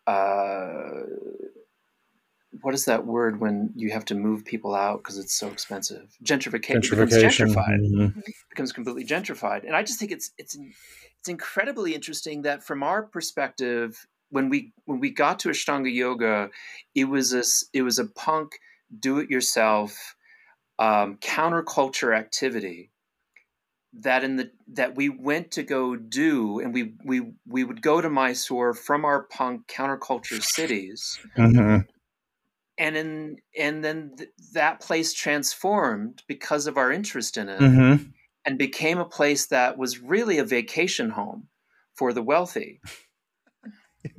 uh, what is that word when you have to move people out because it's so expensive? Gentrification. It becomes Gentrification. gentrified Mhm. becomes completely gentrified. And I just think it's it's it's incredibly interesting that from our perspective, when we when we got to Ashtanga yoga, it was a it was a punk do it yourself um, counterculture activity that in the that we went to go do and we we we would go to Mysore from our punk counterculture cities Mhm. and in and then th- that place transformed because of our interest in it Mhm. and became a place that was really a vacation home for the wealthy.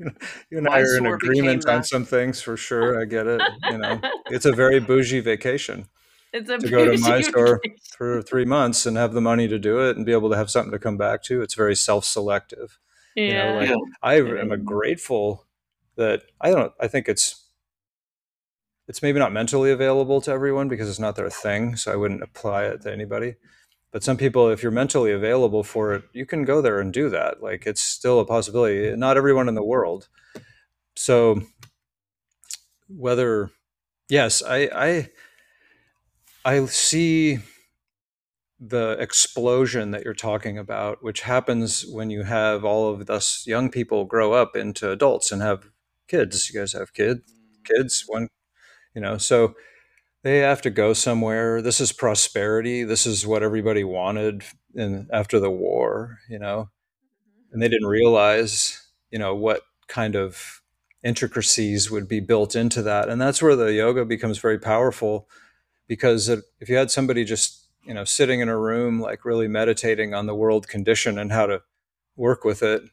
You and I are in agreement on some things for sure. I get it. You know, it's a very bougie vacation It's a to go to bougie Mysore vacation. for three months and have the money to do it and be able to have something to come back to. It's very self-selective. Yeah. know, like- Yeah. I am a grateful that I don't. I think it's it's maybe not mentally available to everyone because it's not their thing. So I wouldn't apply it to anybody. But some people, if you're mentally available for it, you can go there and do that. Like it's still a possibility. Not everyone in the world. So whether yes, I I I see the explosion that you're talking about, which happens when you have all of us young people grow up into adults and have kids. You guys have kids, mm. kids, one, you know, so they have to go somewhere. This is prosperity. This is what everybody wanted in after the war, you know, and they didn't realize, you know, what kind of intricacies would be built into that. And that's where the yoga becomes very powerful because if you had somebody just you know sitting in a room like really meditating on the world condition and how to work with it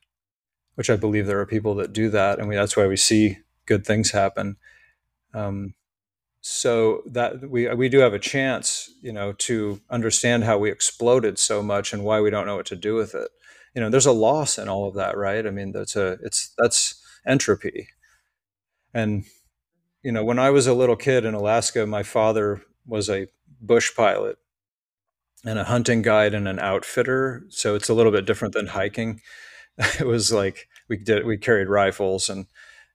which i believe there are people that do that and we, that's why we see good things happen um, so that we we do have a chance you know to understand how we exploded so much and why we don't know what to do with it. You know there's a loss in all of that right? I mean that's a it's that's entropy. And you know when i was a little kid in alaska my father was a bush pilot and a hunting guide and an outfitter. So it's a little bit different than hiking. It was like we did we carried rifles and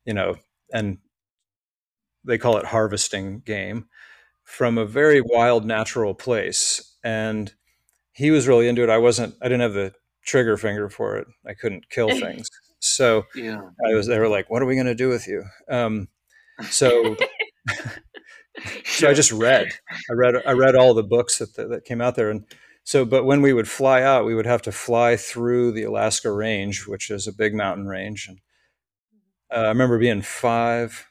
you know and they call it harvesting game from a very wild natural place and he was really into it i wasn't i didn't have the trigger finger for it i couldn't kill things so Yeah. i was they were like what are we going to do with you um, so so I just read. I read. I read all the books that that came out there, and so. But when we would fly out, we would have to fly through the Alaska Range, which is a big mountain range. And uh, I remember being five,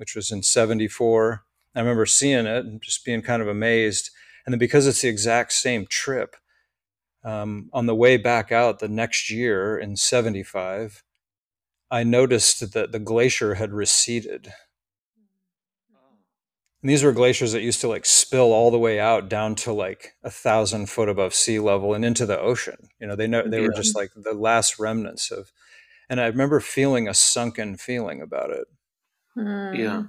which was in '74. I remember seeing it and just being kind of amazed. And then because it's the exact same trip, um, on the way back out the next year in '75, I noticed that the glacier had receded. And these were glaciers that used to like spill all the way out down to like a thousand foot above sea level and into the ocean. You know, they know they were just like the last remnants of. And I remember feeling a sunken feeling about it. Yeah.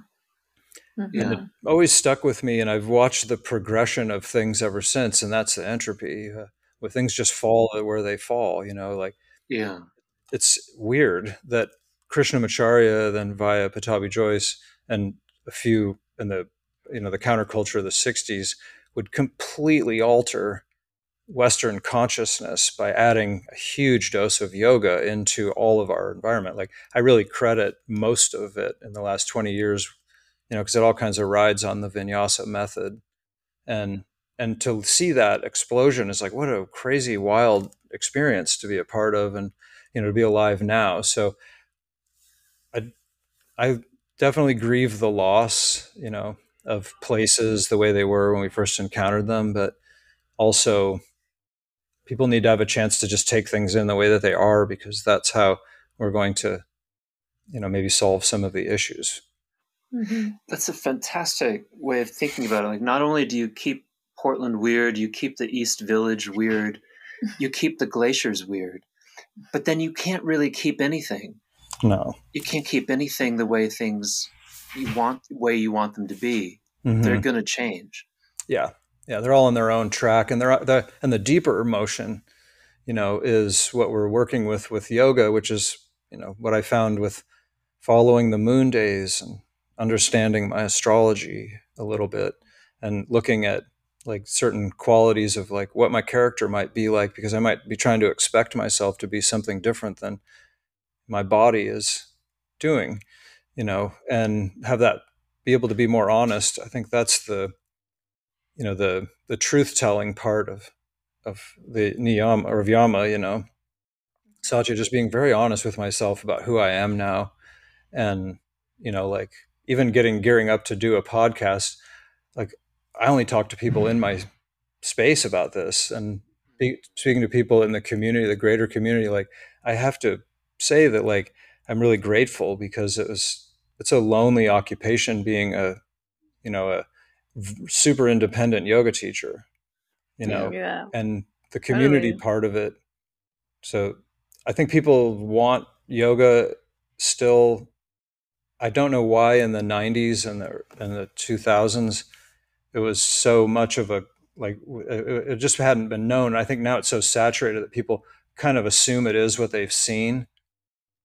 Mhm. Yeah. It always stuck with me, and I've watched the progression of things ever since. And that's the entropy, uh, where things just fall where they fall. You know, like Yeah. it's weird that Krishnamacharya, then via Pattabhi Jois and a few in the you know the counterculture of the 60s would completely alter Western consciousness by adding a huge dose of yoga into all of our environment. Like I really credit most of it in the last 20 years, you know, because it all kinds of rides on the vinyasa method. And and to see that explosion is like what a crazy wild experience to be a part of and you know to be alive now. So I I definitely grieve the loss, you know, of places the way they were when we first encountered them, but also people need to have a chance to just take things in the way that they are because that's how we're going to you know maybe solve some of the issues. Mm-hmm. that's a fantastic way of thinking about it. Like not only do you keep portland weird you keep the east village weird you keep the glaciers weird but then you can't really keep anything. No. You can't keep anything the way things you want way you want them to be. Mm-hmm. they're going to change. Yeah yeah, they're all on their own track, and they're the and the deeper emotion, you know, is what we're working with with yoga, which is you know what I found with following the moon days and understanding my astrology a little bit and looking at like certain qualities of like what my character might be like because I might be trying to expect myself to be something different than my body is doing, you know, and have that be able to be more honest. I think that's the you know the the truth telling part of of the niyama or of yama you know. Satya just being very honest with myself about who i am now and you know like even getting gearing up to do a podcast like i only talk to people in my space about this and be, speaking to people in the community the greater community like i have to say that like i'm really grateful because it was it's a lonely occupation being a you know a super independent yoga teacher you know yeah. and the community totally. part of it so i think people want yoga still i don't know why in the 90s and the and the 2000s it was so much of a like it, just hadn't been known i think now it's so saturated that people kind of assume it is what they've seen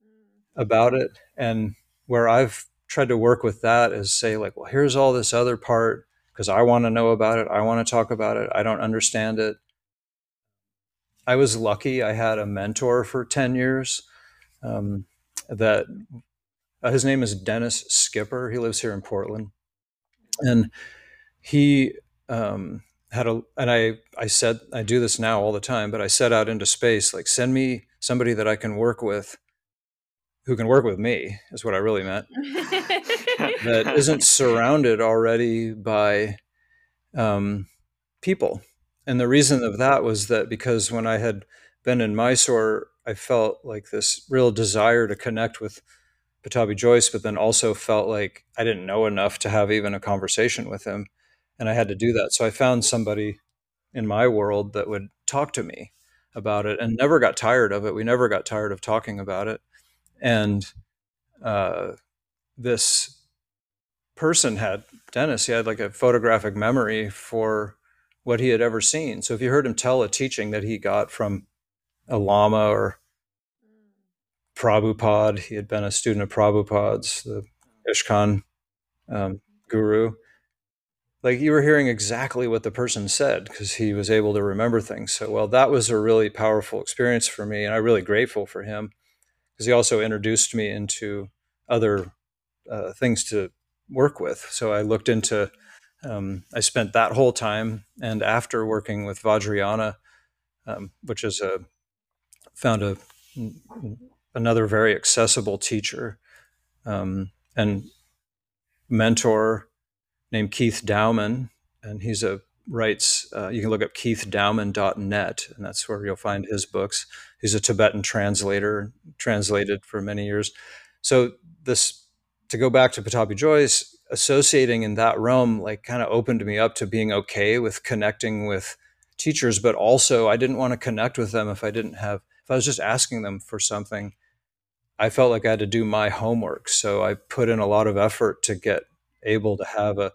mm. about it and where i've tried to work with that is say like well here's all this other part because I want to know about it. I want to talk about it. I don't understand it. I was lucky. I had a mentor for 10 years um, that uh, his name is Dennis Skipper. He lives here in Portland. And he um, had a, and I, I said, I do this now all the time, but I set out into space, like send me somebody that I can work with who can work with me is what I really meant. that isn't surrounded already by um, people. And the reason of that was that because when I had been in Mysore, I felt like this real desire to connect with Pattabhi Jois, but then also felt like I didn't know enough to have even a conversation with him. And I had to do that. So I found somebody in my world that would talk to me about it and never got tired of it. We never got tired of talking about it and uh, this person had Dennis. He had like a photographic memory for what he had ever seen. So if you heard him tell a teaching that he got from a lama or Prabhupada, he had been a student of Prabhupada's, the ISKCON um, guru. Like you were hearing exactly what the person said because he was able to remember things so well. That was a really powerful experience for me, and I'm really grateful for him because he also introduced me into other uh, things to work with. So I looked into, um, I spent that whole time and after working with Vajrayana, um, which is a, found a, another very accessible teacher um, and mentor named Keith Dowman. And he's a writes, uh, you can look up keithdowman.net, and that's where you'll find his books. He's a Tibetan translator, translated for many years. So this, to go back to Pattabhi Jois, associating in that realm, like kind of opened me up to being okay with connecting with teachers, but also I didn't want to connect with them if I didn't have, if I was just asking them for something, I felt like I had to do my homework. So I put in a lot of effort to get able to have a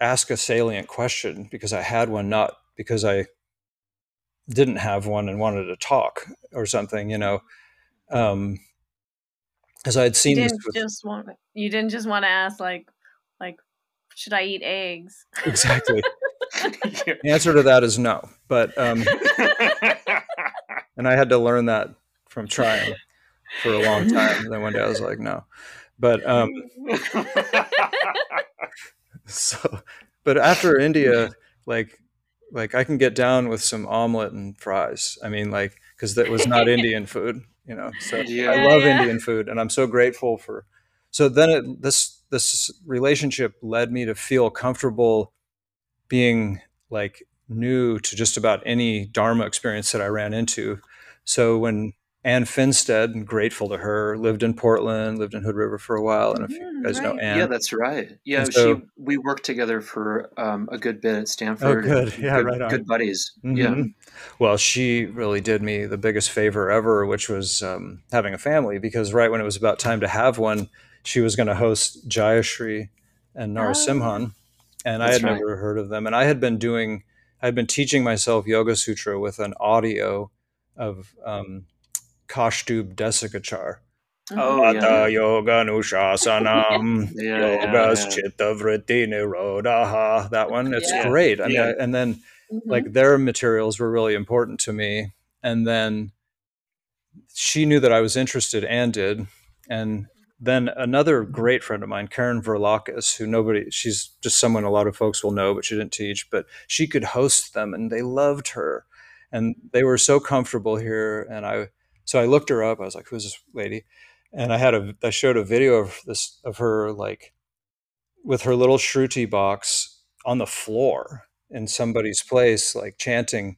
ask a salient question because I had one, not because I didn't have one and wanted to talk or something, you know. Um, because I had seen you this. didn't With, just want you didn't just want to ask like like should I eat eggs? exactly. the answer to that is no. But um, and I had to learn that from trying for a long time. And then one day I was like, no. But um, so, but after India, like, like I can get down with some omelet and fries. I mean, like, because that was not Indian food, you know. So Yeah. I love Yeah. Indian food, and I'm so grateful for. So then it, this this relationship led me to feel comfortable being like new to just about any Dharma experience that I ran into. So when Anne Finstead, and grateful to her, lived in Portland, lived in Hood River for a while, and if you Mm, guys know right. Anne, yeah, that's right. Yeah, so- she we worked together for um, a good bit at Stanford. Oh, Stanford. good. Yeah, good, right on. Good buddies. Yeah. Mhm. Well, she really did me the biggest favor ever, which was um, having a family. Because right when it was about time to have one, she was going to host Jayashri and Narasimhan, and I had right. never heard of them. And I had been doing, I had been teaching myself Yoga Sutra with an audio of um, Kausthub Desikachar. Oh, yeah. Atha Yoga Nushasanam. Yeah, yeah, Yogas yeah. Chitta Vritti Nirodha. That one, it's Yeah. great. I mean, Yeah. I, and then Mhm. like their materials were really important to me and then she knew that i was interested and did and then another great friend of mine karen verlakis who nobody she's just someone a lot of folks will know but she didn't teach but she could host them and they loved her and they were so comfortable here and i so i looked her up i was like who's this lady? And i had a i showed a video of this of her like with her little shruti box on the floor in somebody's place like chanting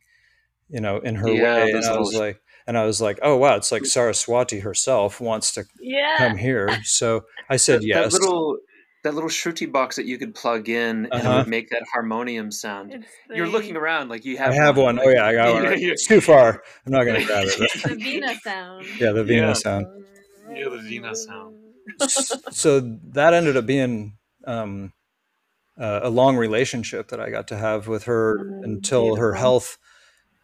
you know in her Yeah, way. and i was like and i was like oh wow it's like saraswati herself wants to yeah. come here. So i said that, yes. That little that little shruti box that you could plug in and it Uh-huh. would make that harmonium sound. It's You're looking around like you have. i have. have one. like- Oh yeah i got one Yeah, yeah. it's too far i'm not going to grab it the Vina sound. yeah the vina Yeah. sound Yeah, the Vina sound. so that ended up being um, uh, a long relationship that I got to have with her Mm, until her health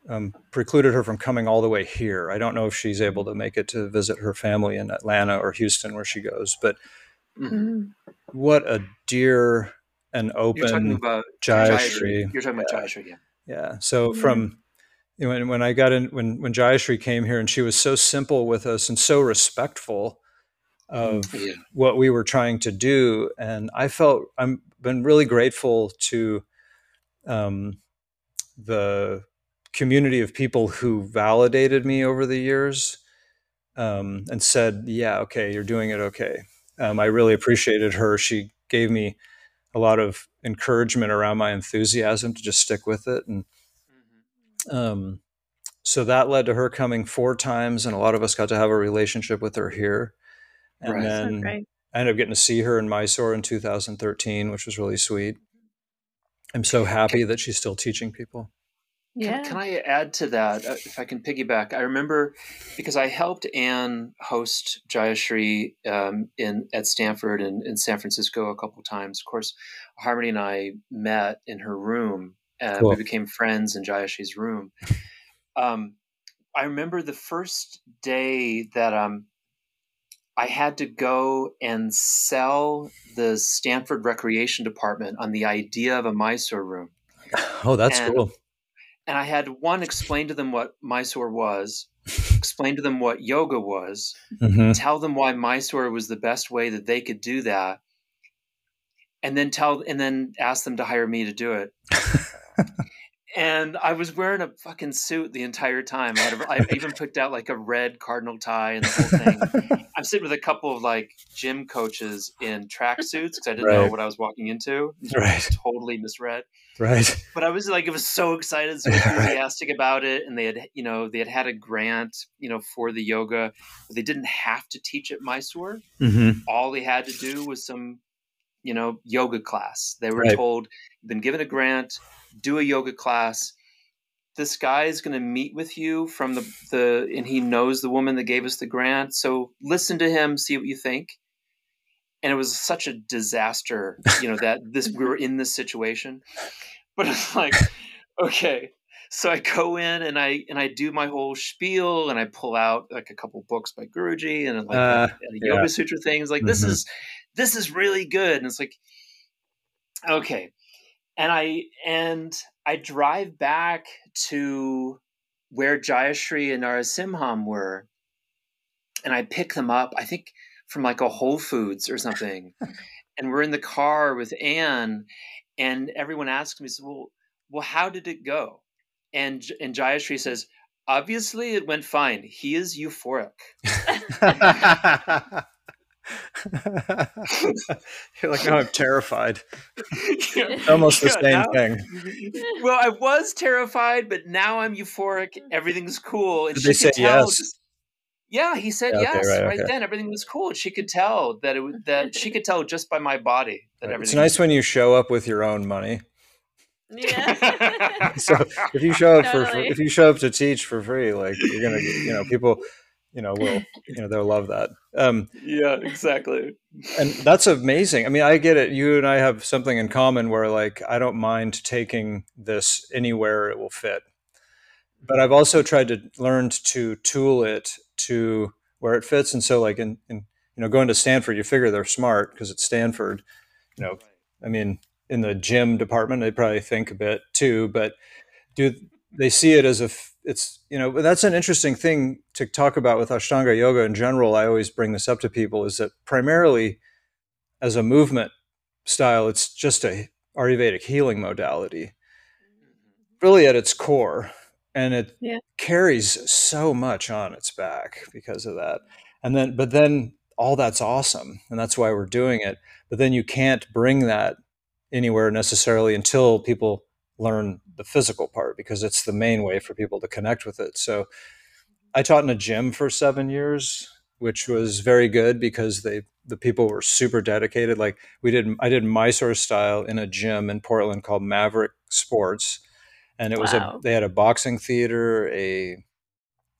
um, precluded her from coming all the way here. I don't know if she's able to make it to visit her family in Atlanta or Houston where she goes, but Mhm. what a dear and open about Jayashri. You're talking about Yeah. Jayashri, yeah. Yeah. So Mhm. from you know, when when I got in when when Jayashri came here and she was so simple with us and so respectful of Yeah. what we were trying to do, and I felt I'm been really grateful to um, the community of people who validated me over the years um, and said, "Yeah, okay, you're doing it okay." Um, I really appreciated her. She gave me a lot of encouragement around my enthusiasm to just stick with it and um, so that led to her coming four times, and a lot of us got to have a relationship with her here. And Right. Then great. I ended up getting to see her in Mysore in 2013, which was really sweet. I'm so happy that she's still teaching people. Yeah. Can, can I add to that, uh, if I can piggyback? I remember because I helped Anne host Jayashri um, in at Stanford and in San Francisco a couple times. Of course, Harmony and I met in her room. and Cool. We became friends in Jayashri's room. Um, I remember the first day that um, I had to go and sell the Stanford Recreation Department on the idea of a Mysore room Oh, that's And- cool. And I had one explain to them what Mysore was, explain to them what yoga was, hmm tell them why Mysore was the best way that they could do that, and then tell and then ask them to hire me to do it. and I was wearing a fucking suit the entire time. I, had a, I even picked out like a red cardinal tie and the whole thing. I'm sitting with a couple of like gym coaches in tracksuits because I didn't know what I was walking into. Right. Totally misread right. but I was like, I was so excited, so enthusiastic about it, and they had, you know, they had had a grant, you know, for the yoga. But they didn't have to teach at Mysore. hmm All they had to do was some, you know, yoga class. They were Right. told, been given a grant, do a yoga class." This guy is going to meet with you from the the, and he knows the woman that gave us the grant. So listen to him, see what you think. And it was such a disaster, you know, that this we were in this situation. But it's like, okay, so I go in and I and I do my whole spiel and I pull out like a couple books by Guruji and like uh, yoga yeah. sutra things. Like mm-hmm. this is this is really good. And it's like, okay. And I and I drive back to where Jayashree and Narasimham were, and I pick them up. I think from like a Whole Foods or something. and we're in the car with Anne, and everyone asks me, "Well, well, how did it go?" And and Jayashree says, "Obviously, it went fine. He is euphoric." You're like, oh, I'm terrified. yeah, almost the same now, thing. Well, I was terrified, but now I'm euphoric. Everything's cool. And Did they say yes? Just, yeah, he said yeah, yes okay, right, right okay. then. Everything was cool. She could tell that it that she could tell just by my body that right. everything. It's nice when you show up with your own money. Yeah. so if you show up totally. for if you show up to teach for free, like you're gonna, you know, people, you know, will you know they'll love that. Um, yeah, exactly. And that's amazing. I mean, I get it. You and I have something in common where like I don't mind taking this anywhere it will fit but I've also tried to learn to tool it to where it fits. And so, like in, in you know, going to Stanford, you figure they're smart because it's Stanford. You know, I mean, in the gym department, they probably think a bit too, but do they see it as a it's you know that's an interesting thing to talk about with Ashtanga yoga in general. I always bring this up to people is that primarily as a movement style, it's just a Ayurvedic healing modality, mm-hmm. really at its core. And it yeah. carries so much on its back because of that. Mm-hmm. And then but then all that's awesome and that's why we're doing it. But then you can't bring that anywhere necessarily until people learn the physical part because it's the main way for people to connect with it so i taught in a gym for seven years which was very good because they the people were super dedicated like we did i did mysore style in a gym in portland called maverick sports and it was wow. a they had a boxing theater, a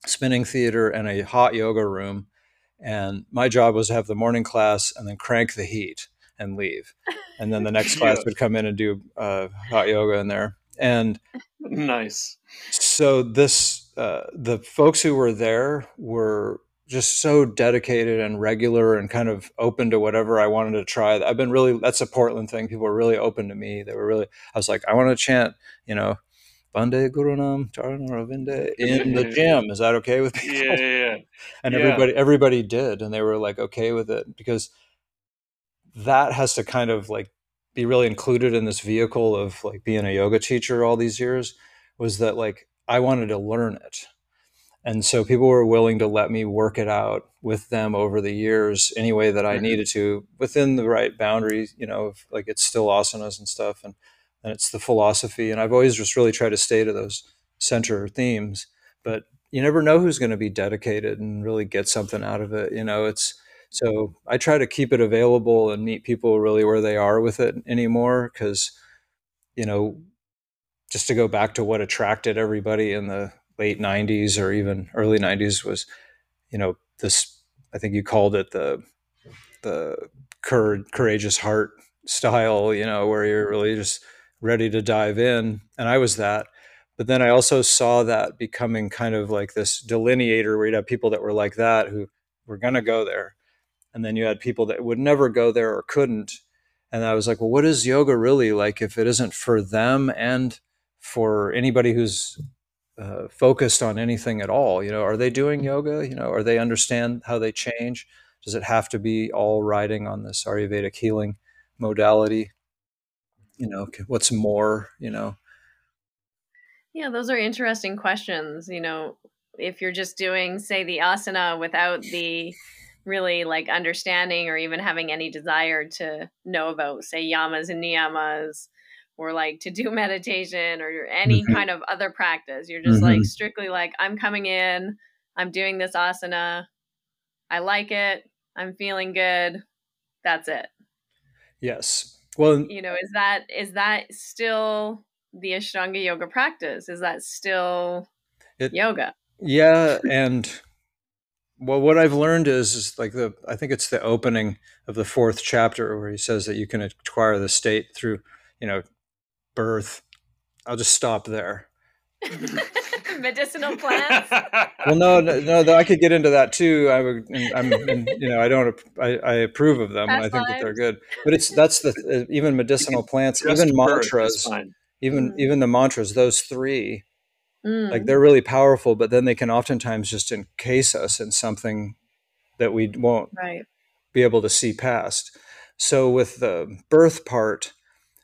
spinning theater, and a hot yoga room. And my job was to have the morning class and then crank the heat and leave, and then the next class would come in and do uh, hot yoga in there. And nice. So this uh, the folks who were there were just so dedicated and regular and kind of open to whatever I wanted to try. I've been really that's a Portland thing. People were really open to me. They were really I was like, I want to chant, you know, Bande Gurunam Charanaravinda in the gym. Is that okay with people? Yeah, yeah, yeah. and yeah. everybody everybody did, and they were like okay with it because that has to kind of like be really included in this vehicle of like being a yoga teacher all these years was that like I wanted to learn it. And so people were willing to let me work it out with them over the years any way that I mm-hmm. needed to within the right boundaries, you know, of, like it's still asanas and stuff. And and it's the philosophy. And I've always just really tried to stay to those center themes. But you never know who's going to be dedicated and really get something out of it. You know, it's so I try to keep it available and meet people really where they are with it anymore because, you know, just to go back to what attracted everybody in the late 90s or even early 90s was, you know, this, I think you called it the, the courageous heart style, you know, where you're really just ready to dive in. And I was that. But then I also saw that becoming kind of like this delineator where you'd have people that were like that who were going to go there. And then you had people that would never go there or couldn't. And I was like, well, what is yoga really like if it isn't for them and for anybody who's uh, focused on anything at all? You know, are they doing yoga? You know, are they understand how they change? Does it have to be all riding on this Ayurvedic healing modality? you know what's more you know yeah those are interesting questions you know if you're just doing say the asana without the really like understanding or even having any desire to know about say yamas and niyamas or like to do meditation or any mm-hmm. kind of other practice you're just mm-hmm. like strictly like i'm coming in i'm doing this asana i like it i'm feeling good that's it yes well, you know, is that is that still the Ashtanga yoga practice? Is that still it, yoga? Yeah, and well, what I've learned is, is like the I think it's the opening of the fourth chapter where he says that you can acquire the state through, you know, birth. I'll just stop there medicinal plants. well, no, no, no, I could get into that too. I would, I'm, and, you know, I don't, I, I approve of them, Past and I think that they're good. But it's that's the uh, even medicinal plants, even birth mantras, even Mm. even the mantras. Those three, Mm. like they're really powerful, but then they can oftentimes just encase us in something that we won't right. be able to see past. So with the birth part,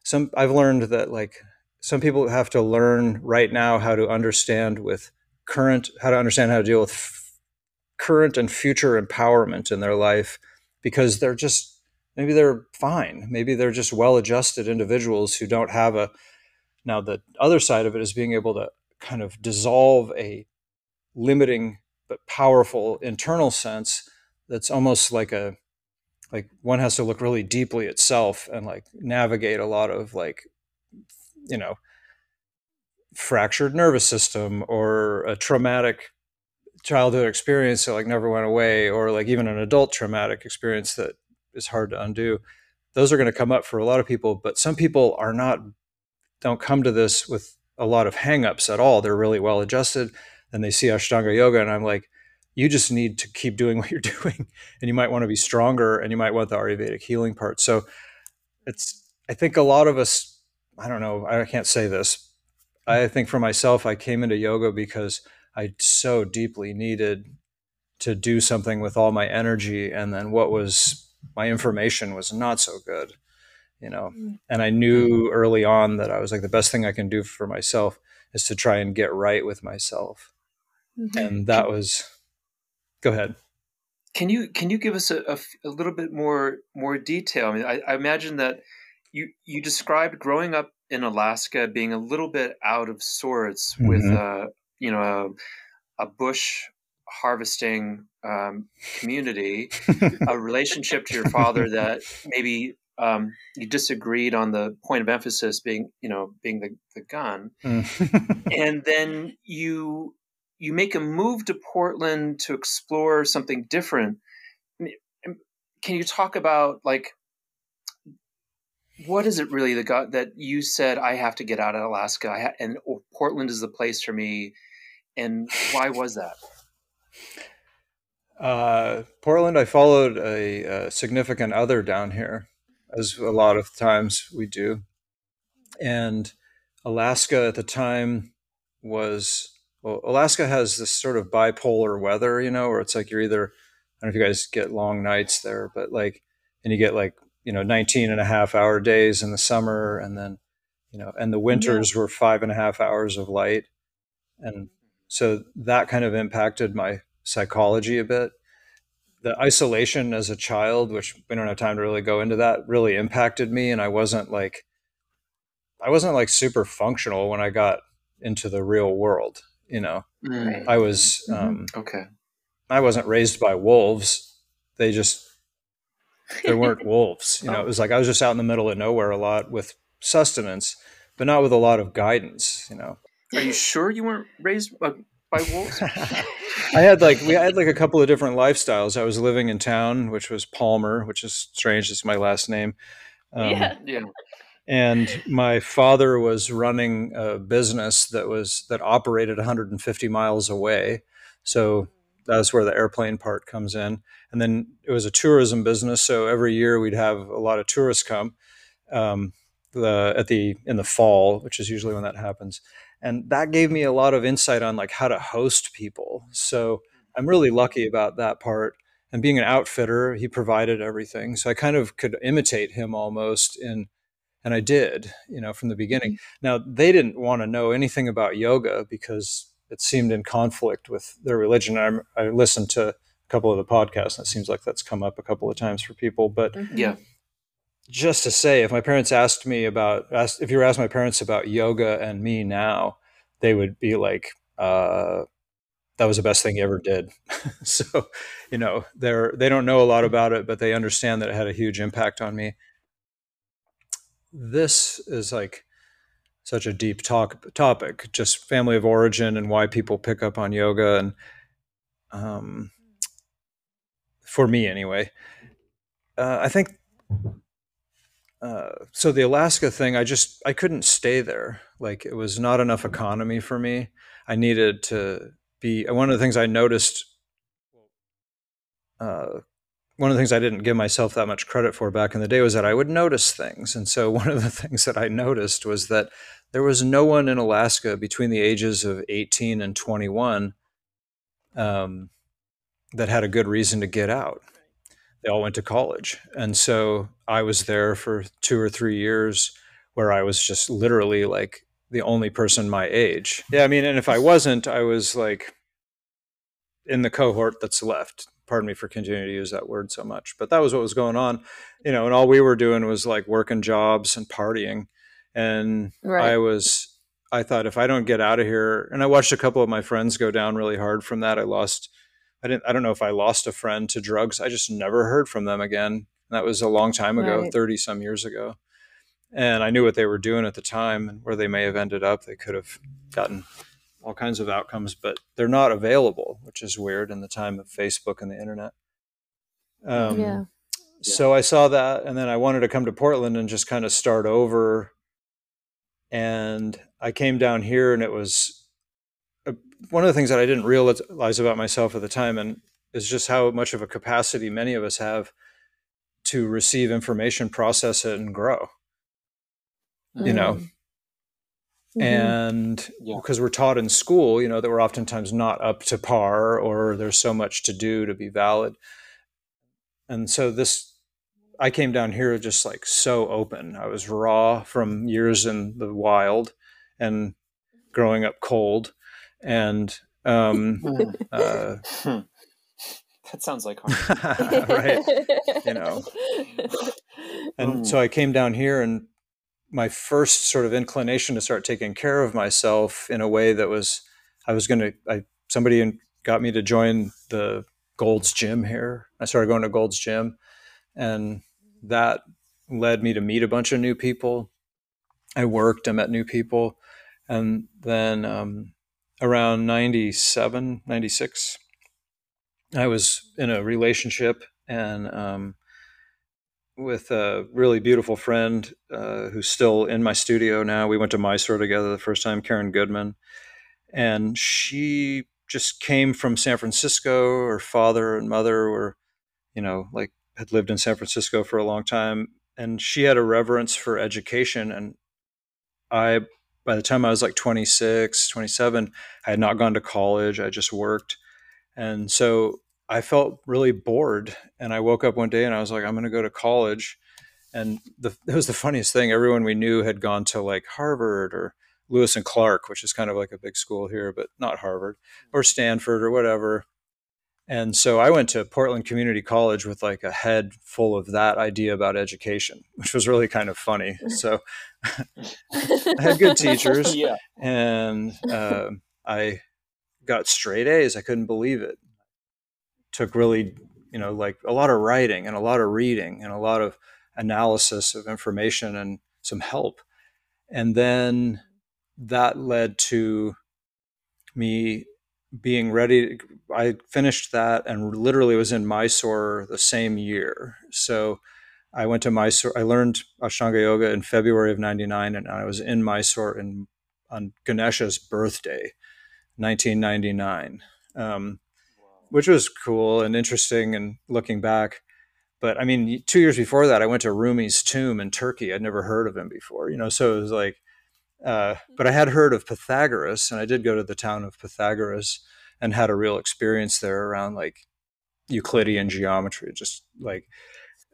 some I've learned that like some people have to learn right now how to understand with current how to understand how to deal with f- current and future empowerment in their life because they're just maybe they're fine maybe they're just well adjusted individuals who don't have a now the other side of it is being able to kind of dissolve a limiting but powerful internal sense that's almost like a like one has to look really deeply at self and like navigate a lot of like you know fractured nervous system or a traumatic childhood experience that like never went away or like even an adult traumatic experience that is hard to undo. Those are going to come up for a lot of people but some people are not don't come to this with a lot of hangups at all. They're really well adjusted and they see ashtanga yoga and i'm like you just need to keep doing what you're doing and you might want to be stronger and you might want the ayurvedic healing part. So it's i think a lot of us i don't know i can't say this. I think for myself i came into yoga because i so deeply needed to do something with all my energy and then what was my information was not so good you know Mm. and i knew early on that i was like the best thing i can do for myself is to try and get right with myself Mhm. and that was go ahead Can you can you give us a a little bit more more detail? I mean, I, I imagine that you you described growing up in Alaska being a little bit out of sorts with Mhm. uh, you know a, a bush harvesting um, community, a relationship to your father that maybe um, you disagreed on the point of emphasis being you know being the, the gun, and then you you make a move to Portland to explore something different. Can you talk about like what is it really that got that you said I have to get out of Alaska. I ha- and oh, Portland is the place for me, and why was that? Uh, Portland, I followed a, a significant other down here, as a lot of times we do. And Alaska at the time was, well, Alaska has this sort of bipolar weather, you know, where it's like you're either, I don't know if you guys get long nights there, but like, and you get like, you know, 19 and a half hour days in the summer. And then, you know, and the winters were five and a half hours of light. And so that kind of impacted my psychology a bit. The isolation as a child, which we don't have time to really go into that, really impacted me. And I wasn't like, I wasn't like super functional when I got into the real world. You know, Mm, I was, Mhm. um, okay. I wasn't raised by wolves. They just, there weren't wolves. You know, it was like I was just out in the middle of nowhere a lot with sustenance, but not with a lot of guidance. You know, Are you sure you weren't raised by, by wolves? I had like we had like a couple of different lifestyles. I was living in town, which was Palmer, which is strange. It's my last name. Um, yeah. yeah. and my father was running a business that was that operated 150 miles away. So that's where the airplane part comes in. And then it was a tourism business, so every year we'd have a lot of tourists come um, the at the in the fall, which is usually when that happens. And that gave me a lot of insight on like how to host people. So I'm really lucky about that part. And being an outfitter, he provided everything, so I kind of could imitate him almost in and I did, you know, from the beginning. Now they didn't want to know anything about yoga because it seemed in conflict with their religion. I, I listened to a couple of the podcasts, and it seems like that's come up a couple of times for people. But Mhm. Yeah. Just to say, if my parents asked me about, asked, if you were asked my parents about yoga and me now, they would be like, uh, "That was the best thing you ever did." so, you know, they're they don't know a lot about it, but they understand that it had a huge impact on me this is like such a deep talk topic just family of origin and why people pick up on yoga and um, for me anyway uh, i think uh, so the Alaska thing, I just I couldn't stay there. Like it was not enough economy for me. I needed to be. One of the things I noticed. Uh, one of the things I didn't give myself that much credit for back in the day was that I would notice things. And so one of the things that I noticed was that there was no one in Alaska between the ages of 18 and 21 um, that had a good reason to get out. They all went to college. And so I was there for two or three years where I was just literally like the only person my age. Yeah, I mean, and if I wasn't, I was like in the cohort that's left pardon me for continuing to use that word so much, but that was what was going on, you know, and all we were doing was like working jobs and partying. And right. I was, I thought if I don't get out of here, and I watched a couple of my friends go down really hard from that. I lost, I didn't, I don't know if I lost a friend to drugs. I just never heard from them again. That was a long time ago, right. 30 some years ago. And I knew what they were doing at the time and where they may have ended up. They could have gotten all kinds of outcomes, but they're not available, which is weird in the time of Facebook and the internet. Um, yeah. So I saw that, and then I wanted to come to Portland and just kind of start over. And I came down here, and it was one of the things that I didn't realize about myself at the time, and is just how much of a capacity many of us have to receive information, process it, and grow. Mm. You know, mm. Mm-hmm. And because we're taught in school, you know, that we're oftentimes not up to par or there's so much to do to be valid. And so this, I came down here just like so open. I was raw from years in the wild and growing up cold. And, um, uh, that sounds like hard. right. You know, and so I came down here and my first sort of inclination to start taking care of myself in a way that was I was going to I somebody got me to join the Gold's Gym here. I started going to Gold's Gym and that led me to meet a bunch of new people. I worked, I met new people. And then um, around 97, 96, I was in a relationship and um, with a really beautiful friend uh, who's still in my studio now. We went to Mysore together the first time, Karen Goodman. And she just came from San Francisco. Her father and mother were, you know, like had lived in San Francisco for a long time. And she had a reverence for education. And I, by the time I was like 26, 27, I had not gone to college. I just worked. And so I felt really bored. And I woke up one day and I was like, I'm going to go to college. And the, it was the funniest thing. Everyone we knew had gone to like Harvard or Lewis and Clark, which is kind of like a big school here, but not Harvard or Stanford or whatever. And so I went to Portland Community College with like a head full of that idea about education, which was really kind of funny. So I had good teachers, yeah. and uh, I got straight A's. I couldn't believe it took really, you know, like a lot of writing and a lot of reading and a lot of analysis of information and some help. And then that led to me being ready. I finished that and literally was in Mysore the same year. So I went to Mysore. I learned Ashtanga Yoga in February of 99 and I was in Mysore in, on Ganesha's birthday, 1999. Um, which was cool and interesting and looking back. But I mean, two years before that, I went to Rumi's tomb in Turkey. I'd never heard of him before, you know, so it was like, uh, but I had heard of Pythagoras and I did go to the town of Pythagoras and had a real experience there around like Euclidean geometry. Just like,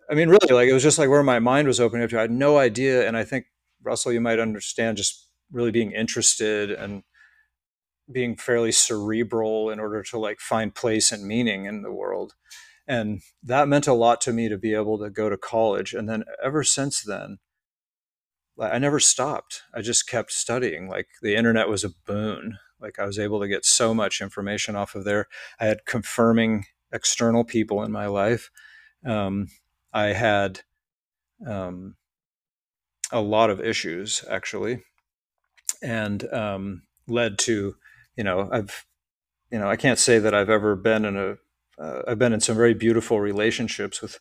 I mean, really, like it was just like where my mind was opening up to. I had no idea. And I think, Russell, you might understand just really being interested and being fairly cerebral in order to like find place and meaning in the world and that meant a lot to me to be able to go to college and then ever since then i never stopped. I just kept studying. Like the internet was a boon. Like i was able to get so much information off of there. I had confirming external people in my life. Um, i had um, a lot of issues actually and um, led to you know, I've, you know, I can't say that I've ever been in a, uh, I've been in some very beautiful relationships with,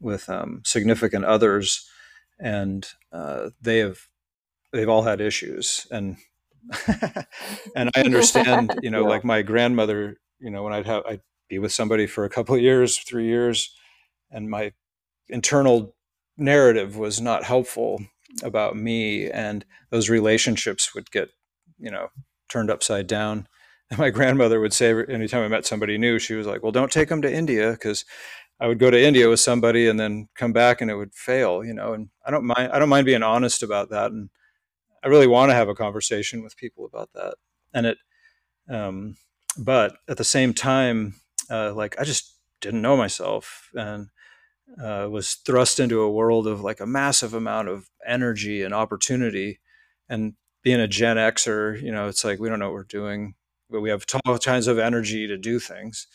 with um, significant others, and uh, they have they've all had issues and and I understand, you know, yeah. like my grandmother, you know, when I'd have I'd be with somebody for a couple of years, three years, and my internal narrative was not helpful about me and those relationships would get, you know, turned upside down. And my grandmother would say anytime I met somebody new, she was like, Well, don't take them to India because I would go to India with somebody and then come back and it would fail, you know. And I don't mind I don't mind being honest about that. And I really want to have a conversation with people about that. And it, um, but at the same time, uh, like I just didn't know myself and uh, was thrust into a world of like a massive amount of energy and opportunity. And being a Gen Xer, you know, it's like we don't know what we're doing, but we have all kinds of energy to do things.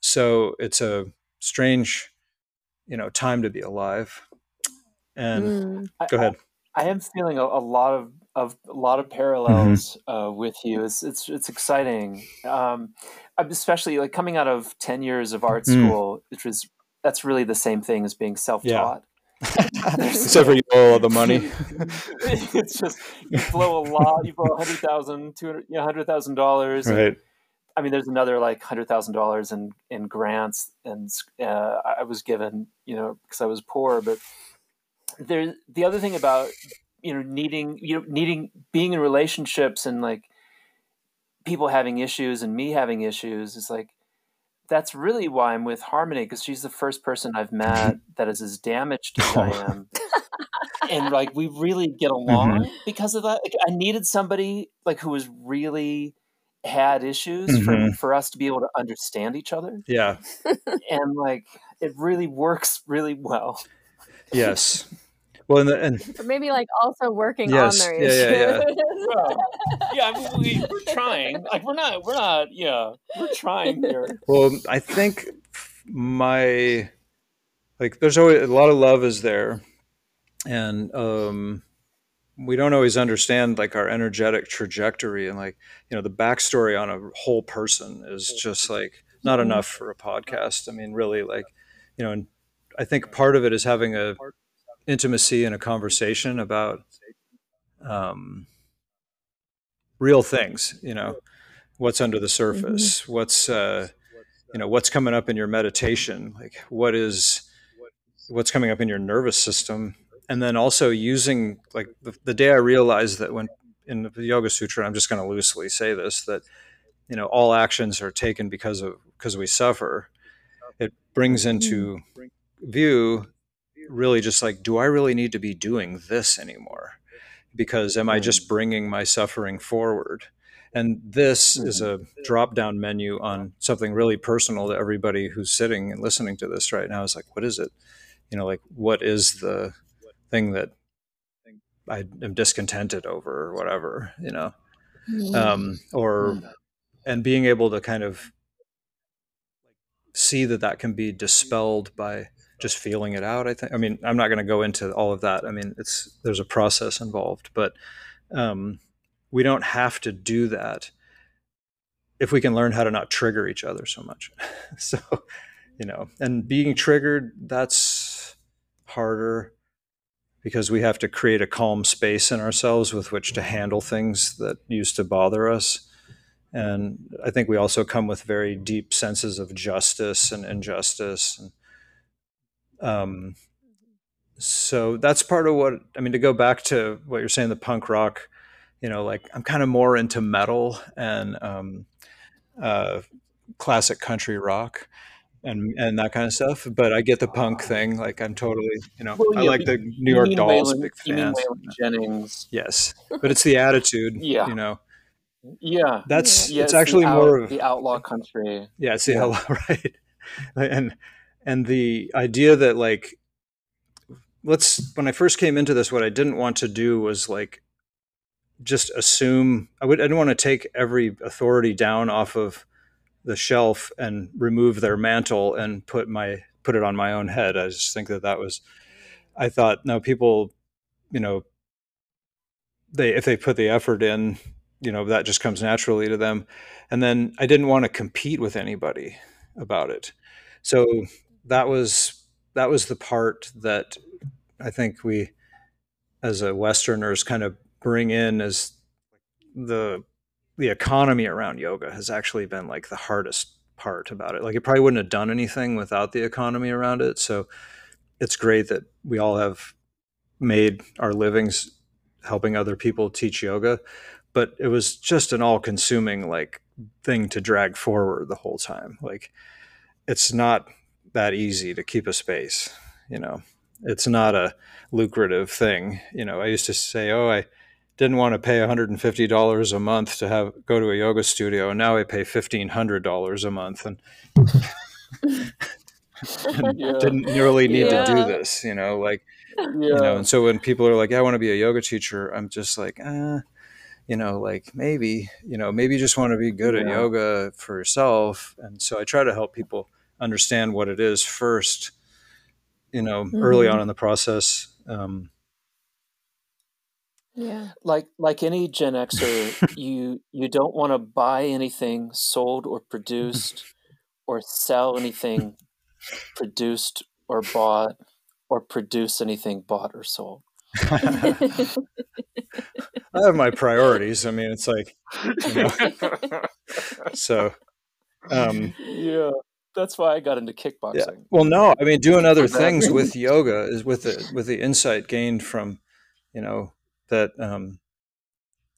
So it's a strange, you know, time to be alive. And mm. go ahead. I, I am feeling a, a, lot of of a lot of parallels mm-hmm. uh, with you. It's it's it's exciting, um, especially like coming out of ten years of art mm. school, mm. which was that's really the same thing as being self taught. Yeah. Except for you blow all the money. it's just you blow a lot. You blow a hundred thousand, two hundred, you know, hundred thousand dollars. Right. I mean, there's another like hundred thousand dollars in in grants, and uh, I was given, you know, because I was poor. But there, the other thing about you know needing you know needing being in relationships and like people having issues and me having issues is like that's really why I'm with Harmony because she's the first person I've met that is as damaged as I am. and like we really get along mm-hmm. because of that. Like, I needed somebody like who was really had issues mm-hmm. for, for us to be able to understand each other. Yeah. and like it really works really well. Yes. Well, and, the, and or maybe like also working yes, on their issues. Yeah, yeah, yeah. well, yeah, I mean, we, we're trying. Like we're not, we're not. Yeah, we're trying here. Well, I think my like there's always a lot of love is there, and um, we don't always understand like our energetic trajectory and like you know the backstory on a whole person is just like not mm-hmm. enough for a podcast. I mean, really, like you know, and I think part of it is having a intimacy and a conversation about um, real things. You know, what's under the surface, mm-hmm. what's uh, you know, what's coming up in your meditation, like what is what's coming up in your nervous system, and then also using like the, the day I realized that when in the Yoga Sutra, I'm just going to loosely say this that you know all actions are taken because of because we suffer. It brings into view really just like, do I really need to be doing this anymore? Because am I just bringing my suffering forward? And this is a drop down menu on something really personal to everybody who's sitting and listening to this right now. Is like, what is it? You know, like, what is the thing that I am discontented over or whatever, you know? Um, or, and being able to kind of see that that can be dispelled by just feeling it out. I think. I mean, I'm not going to go into all of that. I mean, it's there's a process involved, but um, we don't have to do that if we can learn how to not trigger each other so much. so, you know, and being triggered, that's harder because we have to create a calm space in ourselves with which to handle things that used to bother us. And I think we also come with very deep senses of justice and injustice. And um, so that's part of what I mean. To go back to what you're saying, the punk rock, you know, like I'm kind of more into metal and um, uh, classic country rock and and that kind of stuff. But I get the punk thing. Like I'm totally, you know, well, yeah, I like the New York Dolls, Waylon, big fans. Jennings. Yes, but it's the attitude. yeah, you know. Yeah, that's yeah, it's, it's actually out, more of the outlaw country. Yeah, it's the yeah. outlaw, right? And and the idea that like let's when i first came into this what i didn't want to do was like just assume i would i didn't want to take every authority down off of the shelf and remove their mantle and put my put it on my own head. I just think that that was i thought no people you know they if they put the effort in you know that just comes naturally to them. And then i didn't want to compete with anybody about it. So that was that was the part that I think we as a Westerners kind of bring in as the the economy around yoga has actually been like the hardest part about it. Like it probably wouldn't have done anything without the economy around it. So it's great that we all have made our livings helping other people teach yoga, but it was just an all-consuming like thing to drag forward the whole time. Like it's not that easy to keep a space, you know. It's not a lucrative thing. You know, I used to say, "Oh, I didn't want to pay $150 a month to have go to a yoga studio and now I pay $1500 a month and, and yeah. didn't really need yeah. to do this, you know, like yeah. you know, and so when people are like, I want to be a yoga teacher, I'm just like, uh, you know, like maybe, you know, maybe you just want to be good at yoga for yourself. And so I try to help people understand what it is first, you know, mm-hmm. early on in the process. Um, yeah. Like like any Gen Xer, you you don't want to buy anything sold or produced or sell anything produced or bought or produce anything bought or sold. I have my priorities. I mean, it's like, you know, so, um, yeah, that's why I got into kickboxing. Yeah. Well, no, I mean, doing other things with yoga is with the with the insight gained from, you know, that um,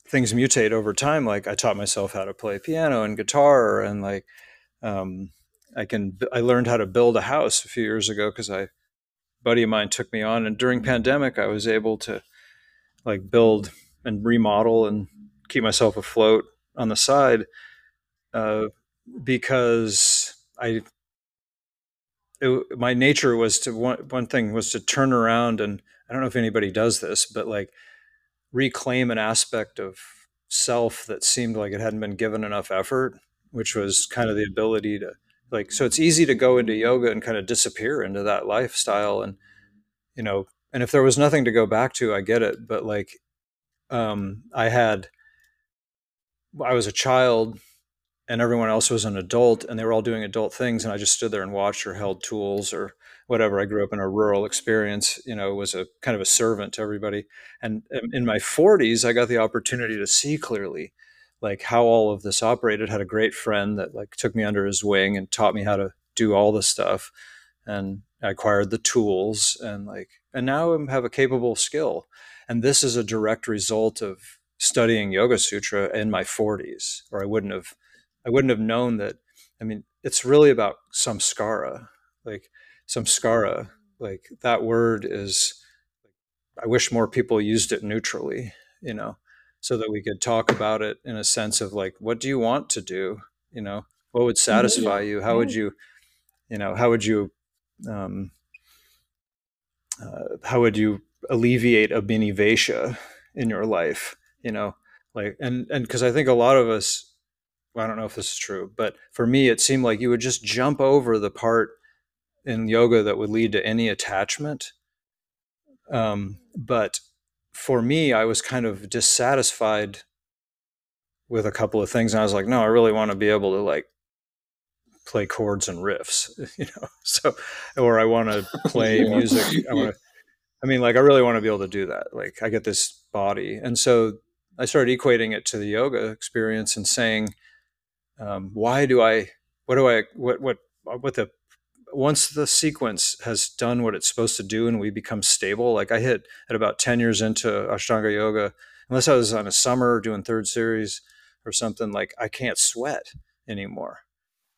things mutate over time. Like I taught myself how to play piano and guitar, and like um, I can I learned how to build a house a few years ago because I buddy of mine took me on, and during pandemic I was able to like build and remodel and keep myself afloat on the side uh, because I it, my nature was to one one thing was to turn around and I don't know if anybody does this, but like reclaim an aspect of self that seemed like it hadn't been given enough effort, which was kind of the ability to like so it's easy to go into yoga and kind of disappear into that lifestyle and you know and if there was nothing to go back to i get it but like um i had i was a child and everyone else was an adult and they were all doing adult things and i just stood there and watched or held tools or whatever i grew up in a rural experience you know was a kind of a servant to everybody. And um, in my 40s i got the opportunity to see clearly like how all of this operated had a great friend that like took me under his wing and taught me how to do all the stuff. And i acquired the tools and like and now i have a capable skill. And this is a direct result of studying yoga sutra in my 40s or i wouldn't have I wouldn't have known that. I mean, it's really about samskara, like samskara, like that word is. I wish more people used it neutrally, you know, so that we could talk about it in a sense of like, what do you want to do? You know, what would satisfy you? How would you, you know, how would you, um, uh, how would you alleviate a bini abhinivesha in your life? You know, like, and and because I think a lot of us I don't know if this is true, but for me, it seemed like you would just jump over the part in yoga that would lead to any attachment. Um, but for me, I was kind of dissatisfied with a couple of things. And I was like, no, I really want to be able to like play chords and riffs, you know, so, or I want to play yeah. music. I want to, I mean, like, I really want to be able to do that. Like, I get this body. And so I started equating it to the yoga experience and saying, um, why do I, what do I, what, what, what the, once the sequence has done what it's supposed to do and we become stable, like I hit at about 10 years into Ashtanga yoga, unless I was on a summer doing third series or something, like I can't sweat anymore.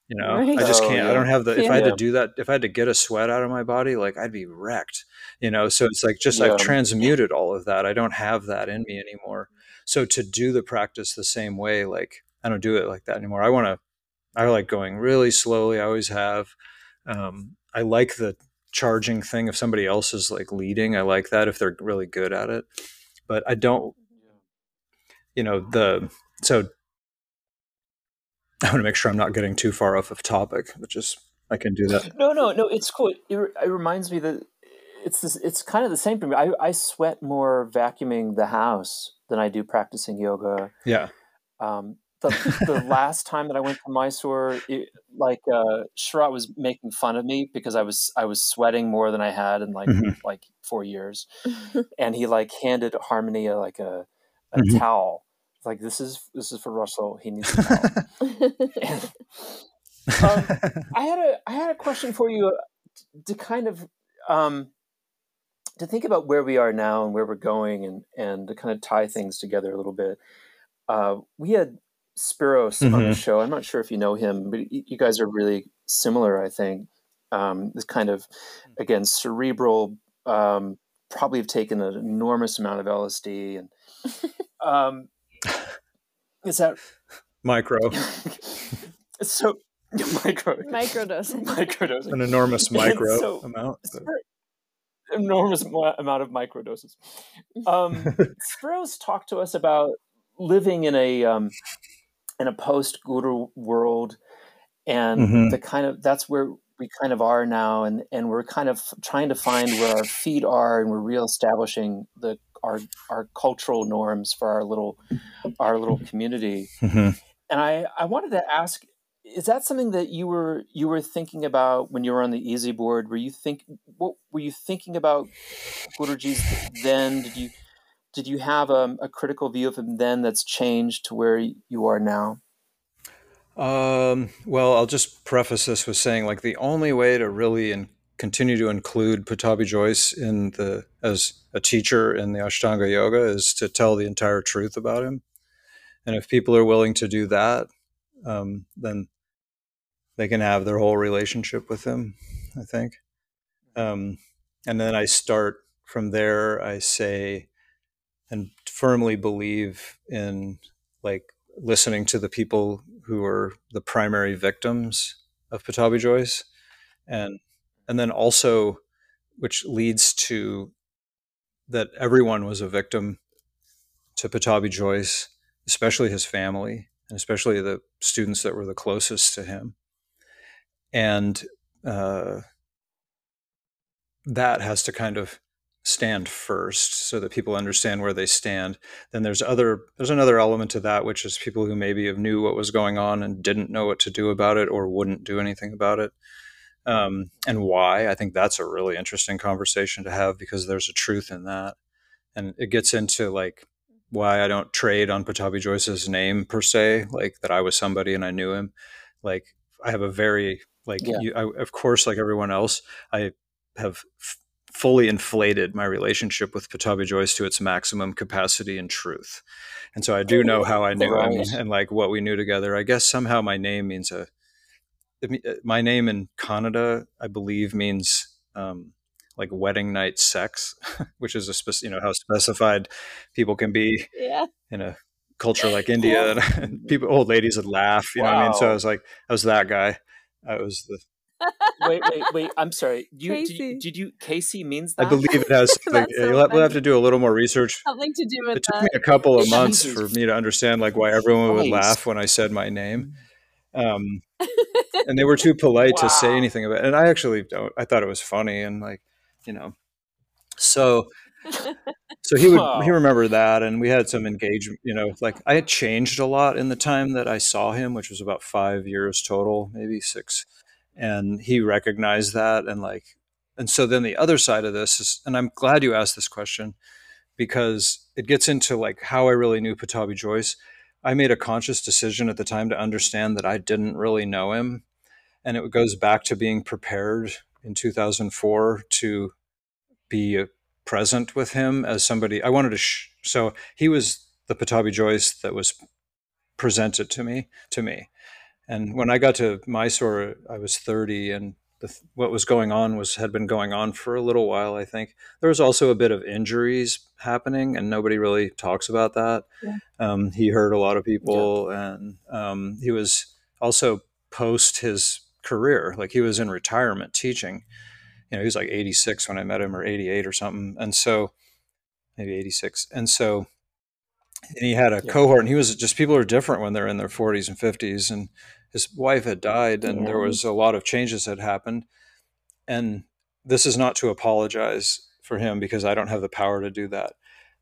You know, right. I just oh, can't. Oh, yeah. I don't have the. If. I had to do that, if I had to get a sweat out of my body, like I'd be wrecked. You know, so it's like just yeah. I've transmuted all of that. I don't have that in me anymore. So to do the practice the same way, like I don't do it like that anymore. I want to, I like going really slowly. I always have. Um, I like the charging thing. If somebody else is like leading, I like that if they're really good at it. But I don't, you know, the, so I want to make sure I'm not getting too far off of topic, which is, I can do that. No, no, no. It's cool. It, it reminds me that it's this, it's kind of the same for me. I, I sweat more vacuuming the house than I do practicing yoga. Yeah. Um, the, the last time that I went to Mysore, it, like uh, Sharath was making fun of me because I was I was sweating more than I had in like mm-hmm. like four years, and he like handed Harmony a, like a a mm-hmm. towel. Like this is this is for Russell. He needs a towel. and, um, I had a I had a question for you uh, to kind of um, to think about where we are now and where we're going, and and to kind of tie things together a little bit. Uh, we had Spiros mm-hmm. on the mm-hmm. show. I'm not sure if you know him, but you guys are really similar. I think um, this kind of again cerebral. Um, probably have taken an enormous amount of LSD, and um, is that micro? so micro microdosing microdosing an enormous micro so, amount enormous amount of microdoses um Spiros talked to us about living in a um in a post guru world and mm-hmm. the kind of that's where we kind of are now and and we're kind of trying to find where our feet are and we're reestablishing the our our cultural norms for our little our little community mm-hmm. and i i wanted to ask is that something that you were you were thinking about when you were on the easy board? Were you think what were you thinking about Guruji's then? Did you did you have a, a, critical view of him then that's changed to where you are now? Um, well, I'll just preface this with saying like the only way to really in, continue to include Pattabhi Jois in the as a teacher in the Ashtanga Yoga is to tell the entire truth about him. And if people are willing to do that, um, then they can have their whole relationship with him i think um, and then i start from there i say and firmly believe in like listening to the people who are the primary victims of Pattabhi Jois. and and then also which leads to that everyone was a victim to Pattabhi Jois, especially his family and especially the students that were the closest to him and uh, that has to kind of stand first so that people understand where they stand. Then there's other there's another element to that which is people who maybe have knew what was going on and didn't know what to do about it or wouldn't do anything about it. Um, and why i think that's a really interesting conversation to have because there's a truth in that. And it gets into like why i don't trade on Pattabhi Jois's name per se like that i was somebody and i knew him. Like i have a very like, yeah. you, I, of course, like everyone else, I have f- fully inflated my relationship with Pattabhi Jois to its maximum capacity and truth. And so I do know how I knew him and like what we knew together. I guess somehow my name means a, uh, my name in Kannada, I believe, means um, like wedding night sex, which is a spec- you know how specified people can be yeah. in a culture like India. and people, old ladies would laugh, you wow. know what I mean? So I was like, I was that guy. I was the. Wait, wait, wait! I'm sorry. You, did you did you Casey means that? I believe it has. Like, so you'll have, we'll have to do a little more research. Something to do with. It took that. me a couple of months for me to understand like why everyone would laugh when I said my name, um, and they were too polite wow. to say anything about it. And I actually don't. I thought it was funny and like, you know, so so he would he remembered that and we had some engagement you know like i had changed a lot in the time that i saw him which was about five years total maybe six and he recognized that and like and so then the other side of this is and i'm glad you asked this question because it gets into like how i really knew Pattabhi Jois i made a conscious decision at the time to understand that i didn't really know him and it goes back to being prepared in 2004 to be uh, present with him as somebody I wanted to. Sh- so he was the Pattabhi Jois that was presented to me to me, and when I got to Mysore, I was thirty, and the, what was going on was had been going on for a little while. I think there was also a bit of injuries happening, and nobody really talks about that. Yeah. Um, he hurt a lot of people, yeah. and um, he was also post his career, like he was in retirement teaching you know, he was like 86 when I met him or 88 or something. And so maybe 86. And so, and he had a yeah. cohort and he was just, people are different when they're in their 40s and 50s. And his wife had died and yeah. there was a lot of changes that happened. And this is not to apologize for him because I don't have the power to do that.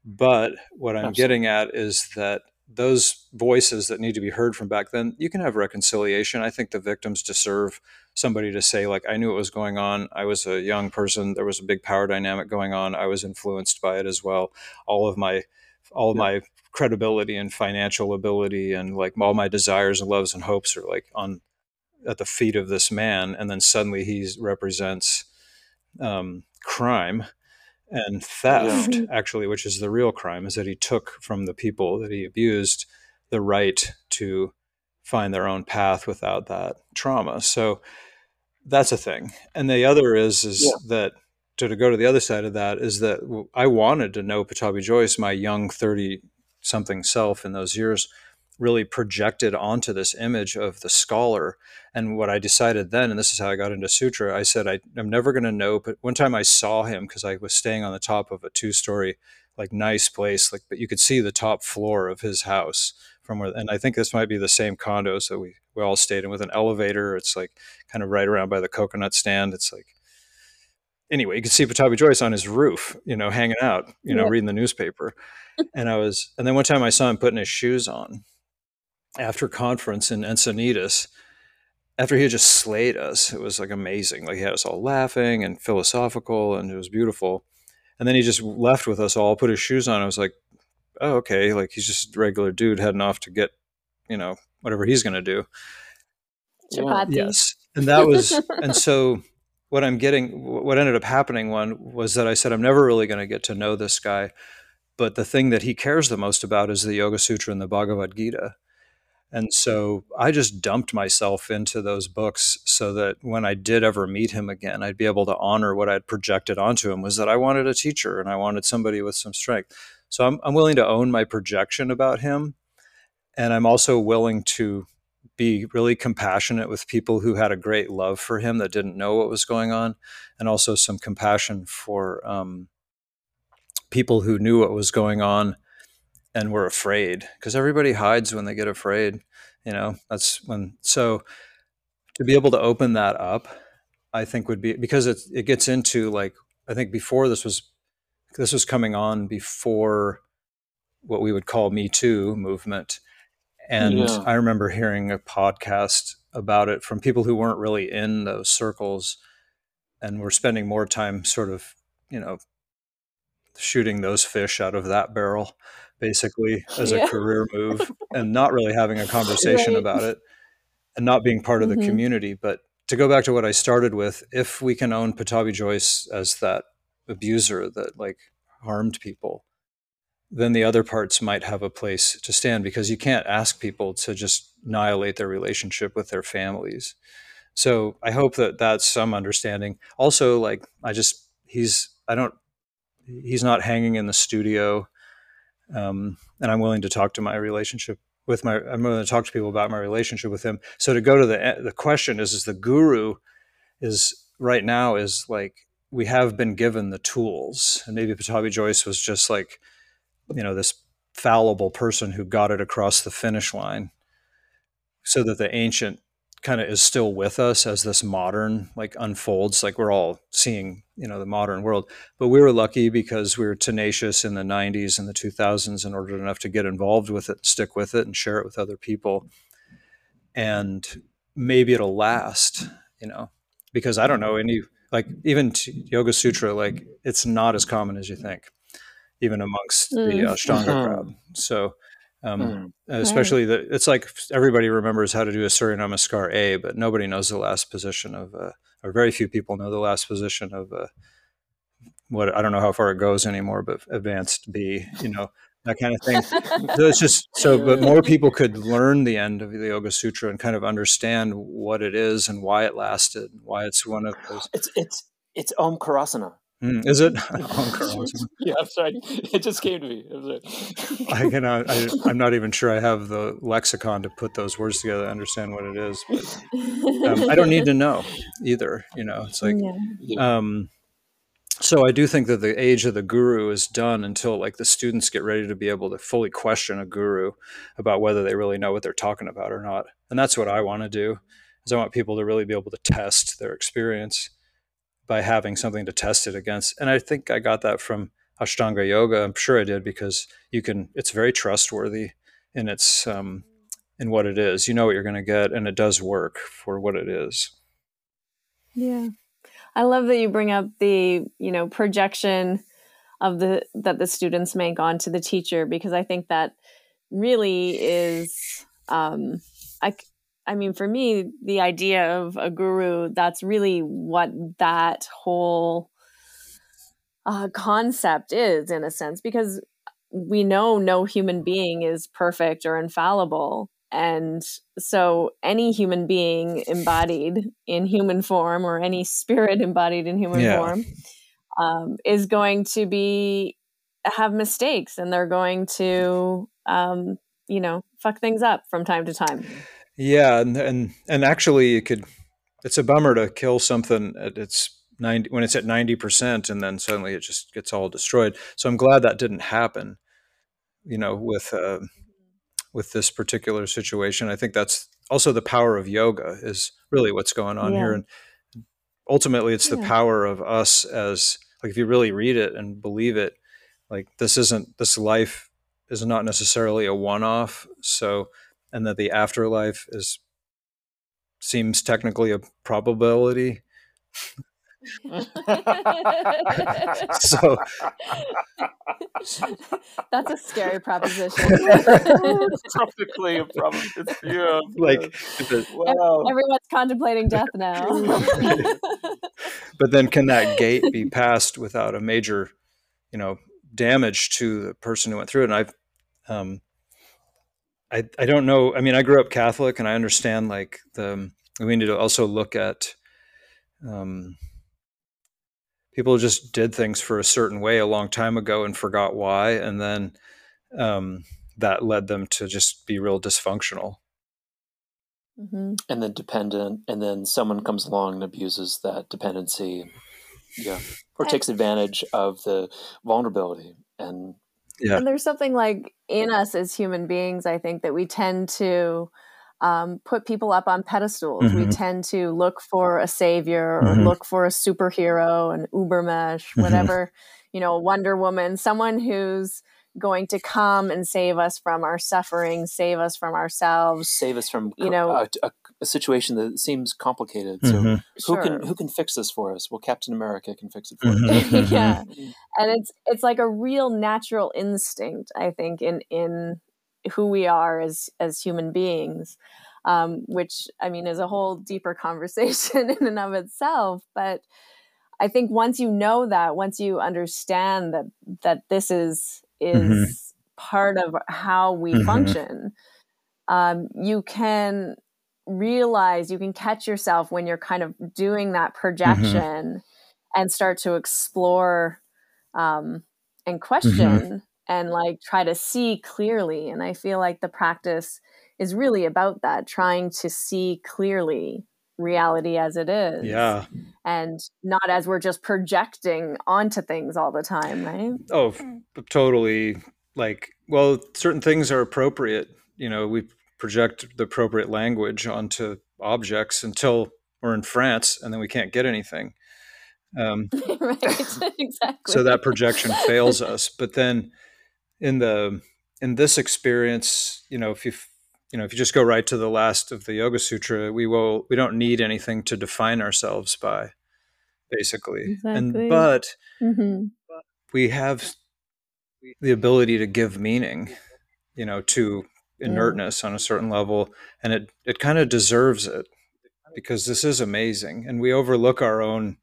But what I'm Absolutely. getting at is that those voices that need to be heard from back then, you can have reconciliation. I think the victims deserve somebody to say, like, I knew what was going on. I was a young person. There was a big power dynamic going on. I was influenced by it as well. All of my, all of yeah. my credibility and financial ability and like all my desires and loves and hopes are like on at the feet of this man. And then suddenly he represents um, crime and theft yeah. actually which is the real crime is that he took from the people that he abused the right to find their own path without that trauma so that's a thing and the other is is yeah. that to, to go to the other side of that is that i wanted to know Pattabhi Jois my young 30 something self in those years really projected onto this image of the scholar. And what I decided then, and this is how I got into Sutra, I said, I, am never going to know. But one time I saw him because I was staying on the top of a two story, like nice place, like, but you could see the top floor of his house from where, and I think this might be the same condo. So we, we all stayed in with an elevator. It's like kind of right around by the coconut stand. It's like, anyway, you could see Pattabhi Jois on his roof, you know, hanging out, you know, yeah. reading the newspaper. and I was, and then one time I saw him putting his shoes on after conference in Encinitas, after he had just slayed us, it was like amazing. Like he had us all laughing and philosophical, and it was beautiful. And then he just left with us all, put his shoes on. I was like, oh, okay. Like he's just a regular dude heading off to get, you know, whatever he's going to do. Chapati. Yes. And that was, and so what I'm getting, what ended up happening one was that I said, I'm never really going to get to know this guy. But the thing that he cares the most about is the Yoga Sutra and the Bhagavad Gita. And so I just dumped myself into those books so that when I did ever meet him again, I'd be able to honor what I'd projected onto him was that I wanted a teacher and I wanted somebody with some strength. So I'm, I'm willing to own my projection about him. And I'm also willing to be really compassionate with people who had a great love for him that didn't know what was going on, and also some compassion for um, people who knew what was going on and we're afraid because everybody hides when they get afraid you know? That's when so to be able to open that up i think would be because it, it gets into like i think before this was this was coming on before what we would call me too movement and yeah. i remember hearing a podcast about it from people who weren't really in those circles and were spending more time sort of you know shooting those fish out of that barrel basically as yeah. a career move and not really having a conversation right. about it and not being part of the mm-hmm. community. But to go back to what I started with, if we can own Pattabhi Jois as that abuser that like harmed people, then the other parts might have a place to stand because you can't ask people to just annihilate their relationship with their families. So I hope that that's some understanding. Also, like I just he's I don't he's not hanging in the studio um, and I'm willing to talk to my relationship with my. I'm willing to talk to people about my relationship with him. So to go to the the question is, is the guru is right now is like we have been given the tools, and maybe Pattabhi Jois was just like, you know, this fallible person who got it across the finish line, so that the ancient kind of is still with us as this modern like unfolds. Like we're all seeing you know the modern world. But we were lucky because we were tenacious in the 90s and the 2000s and ordered enough to get involved with it stick with it and share it with other people. And maybe it'll last you know because i don't know any like even yoga sutra like it's not as common as you think even amongst mm. the ashtanga uh, crowd so um, mm. Especially that it's like everybody remembers how to do a Surya Namaskar A, but nobody knows the last position of, uh, or very few people know the last position of uh, what I don't know how far it goes anymore, but advanced B, you know, that kind of thing. so it's just so, but more people could learn the end of the Yoga Sutra and kind of understand what it is and why it lasted, why it's one of those. It's it's it's Om Karasana. Mm, is it? yeah, I'm sorry. It just came to me. I cannot. I, am not even sure I have the lexicon to put those words together to understand what it is. But um, I don't need to know either. You know, it's like. Yeah. Um, so I do think that the age of the guru is done until like the students get ready to be able to fully question a guru about whether they really know what they're talking about or not. And that's what I want to do. Is I want people to really be able to test their experience by having something to test it against. And I think I got that from Ashtanga yoga. I'm sure I did because you can, it's very trustworthy. in its um, in what it is. You know what you're going to get, and it does work for what it is. Yeah, I love that you bring up the you know projection of the that the students make onto the teacher because I think that really is um, I I mean for me the idea of a guru that's really what that whole uh, concept is in a sense because we know no human being is perfect or infallible and so any human being embodied in human form or any spirit embodied in human yeah. form um, is going to be have mistakes and they're going to um, you know fuck things up from time to time yeah and and, and actually it could it's a bummer to kill something at its 90 when it's at 90% and then suddenly it just gets all destroyed so i'm glad that didn't happen you know with uh, with this particular situation i think that's also the power of yoga is really what's going on yeah. here and ultimately it's yeah. the power of us as like if you really read it and believe it like this isn't this life is not necessarily a one-off so and that the afterlife is seems technically a probability so that's a scary proposition. Technically, a proposition. Yeah, like wow. everyone's contemplating death now. but then, can that gate be passed without a major, you know, damage to the person who went through it? And I've, um, I, I don't know. I mean, I grew up Catholic, and I understand like the we need to also look at. Um, people just did things for a certain way a long time ago and forgot why and then um, that led them to just be real dysfunctional mm-hmm. and then dependent and then someone comes along and abuses that dependency yeah or takes advantage of the vulnerability and yeah and there's something like in us as human beings i think that we tend to um, put people up on pedestals. Mm-hmm. We tend to look for a savior or mm-hmm. look for a superhero, an Ubermensch, mm-hmm. whatever, you know, Wonder Woman, someone who's going to come and save us from our suffering, save us from ourselves, save us from you know a, a, a situation that seems complicated. So mm-hmm. who sure. can who can fix this for us? Well, Captain America can fix it for us. Mm-hmm. yeah, and it's it's like a real natural instinct, I think, in in who we are as as human beings um, which i mean is a whole deeper conversation in and of itself but i think once you know that once you understand that that this is is mm-hmm. part of how we mm-hmm. function um, you can realize you can catch yourself when you're kind of doing that mm-hmm. projection mm-hmm. and start to explore um, and mm-hmm. question and like try to see clearly. And I feel like the practice is really about that, trying to see clearly reality as it is. Yeah. And not as we're just projecting onto things all the time, right? Oh, totally. Like, well, certain things are appropriate. You know, we project the appropriate language onto objects until we're in France and then we can't get anything. Um, right, exactly. So that projection fails us. But then in the in this experience, you know, if you you know if you just go right to the last of the Yoga Sutra, we will we don't need anything to define ourselves by, basically. Exactly. And but mm-hmm. we have the ability to give meaning, you know, to inertness yeah. on a certain level, and it it kind of deserves it because this is amazing, and we overlook our own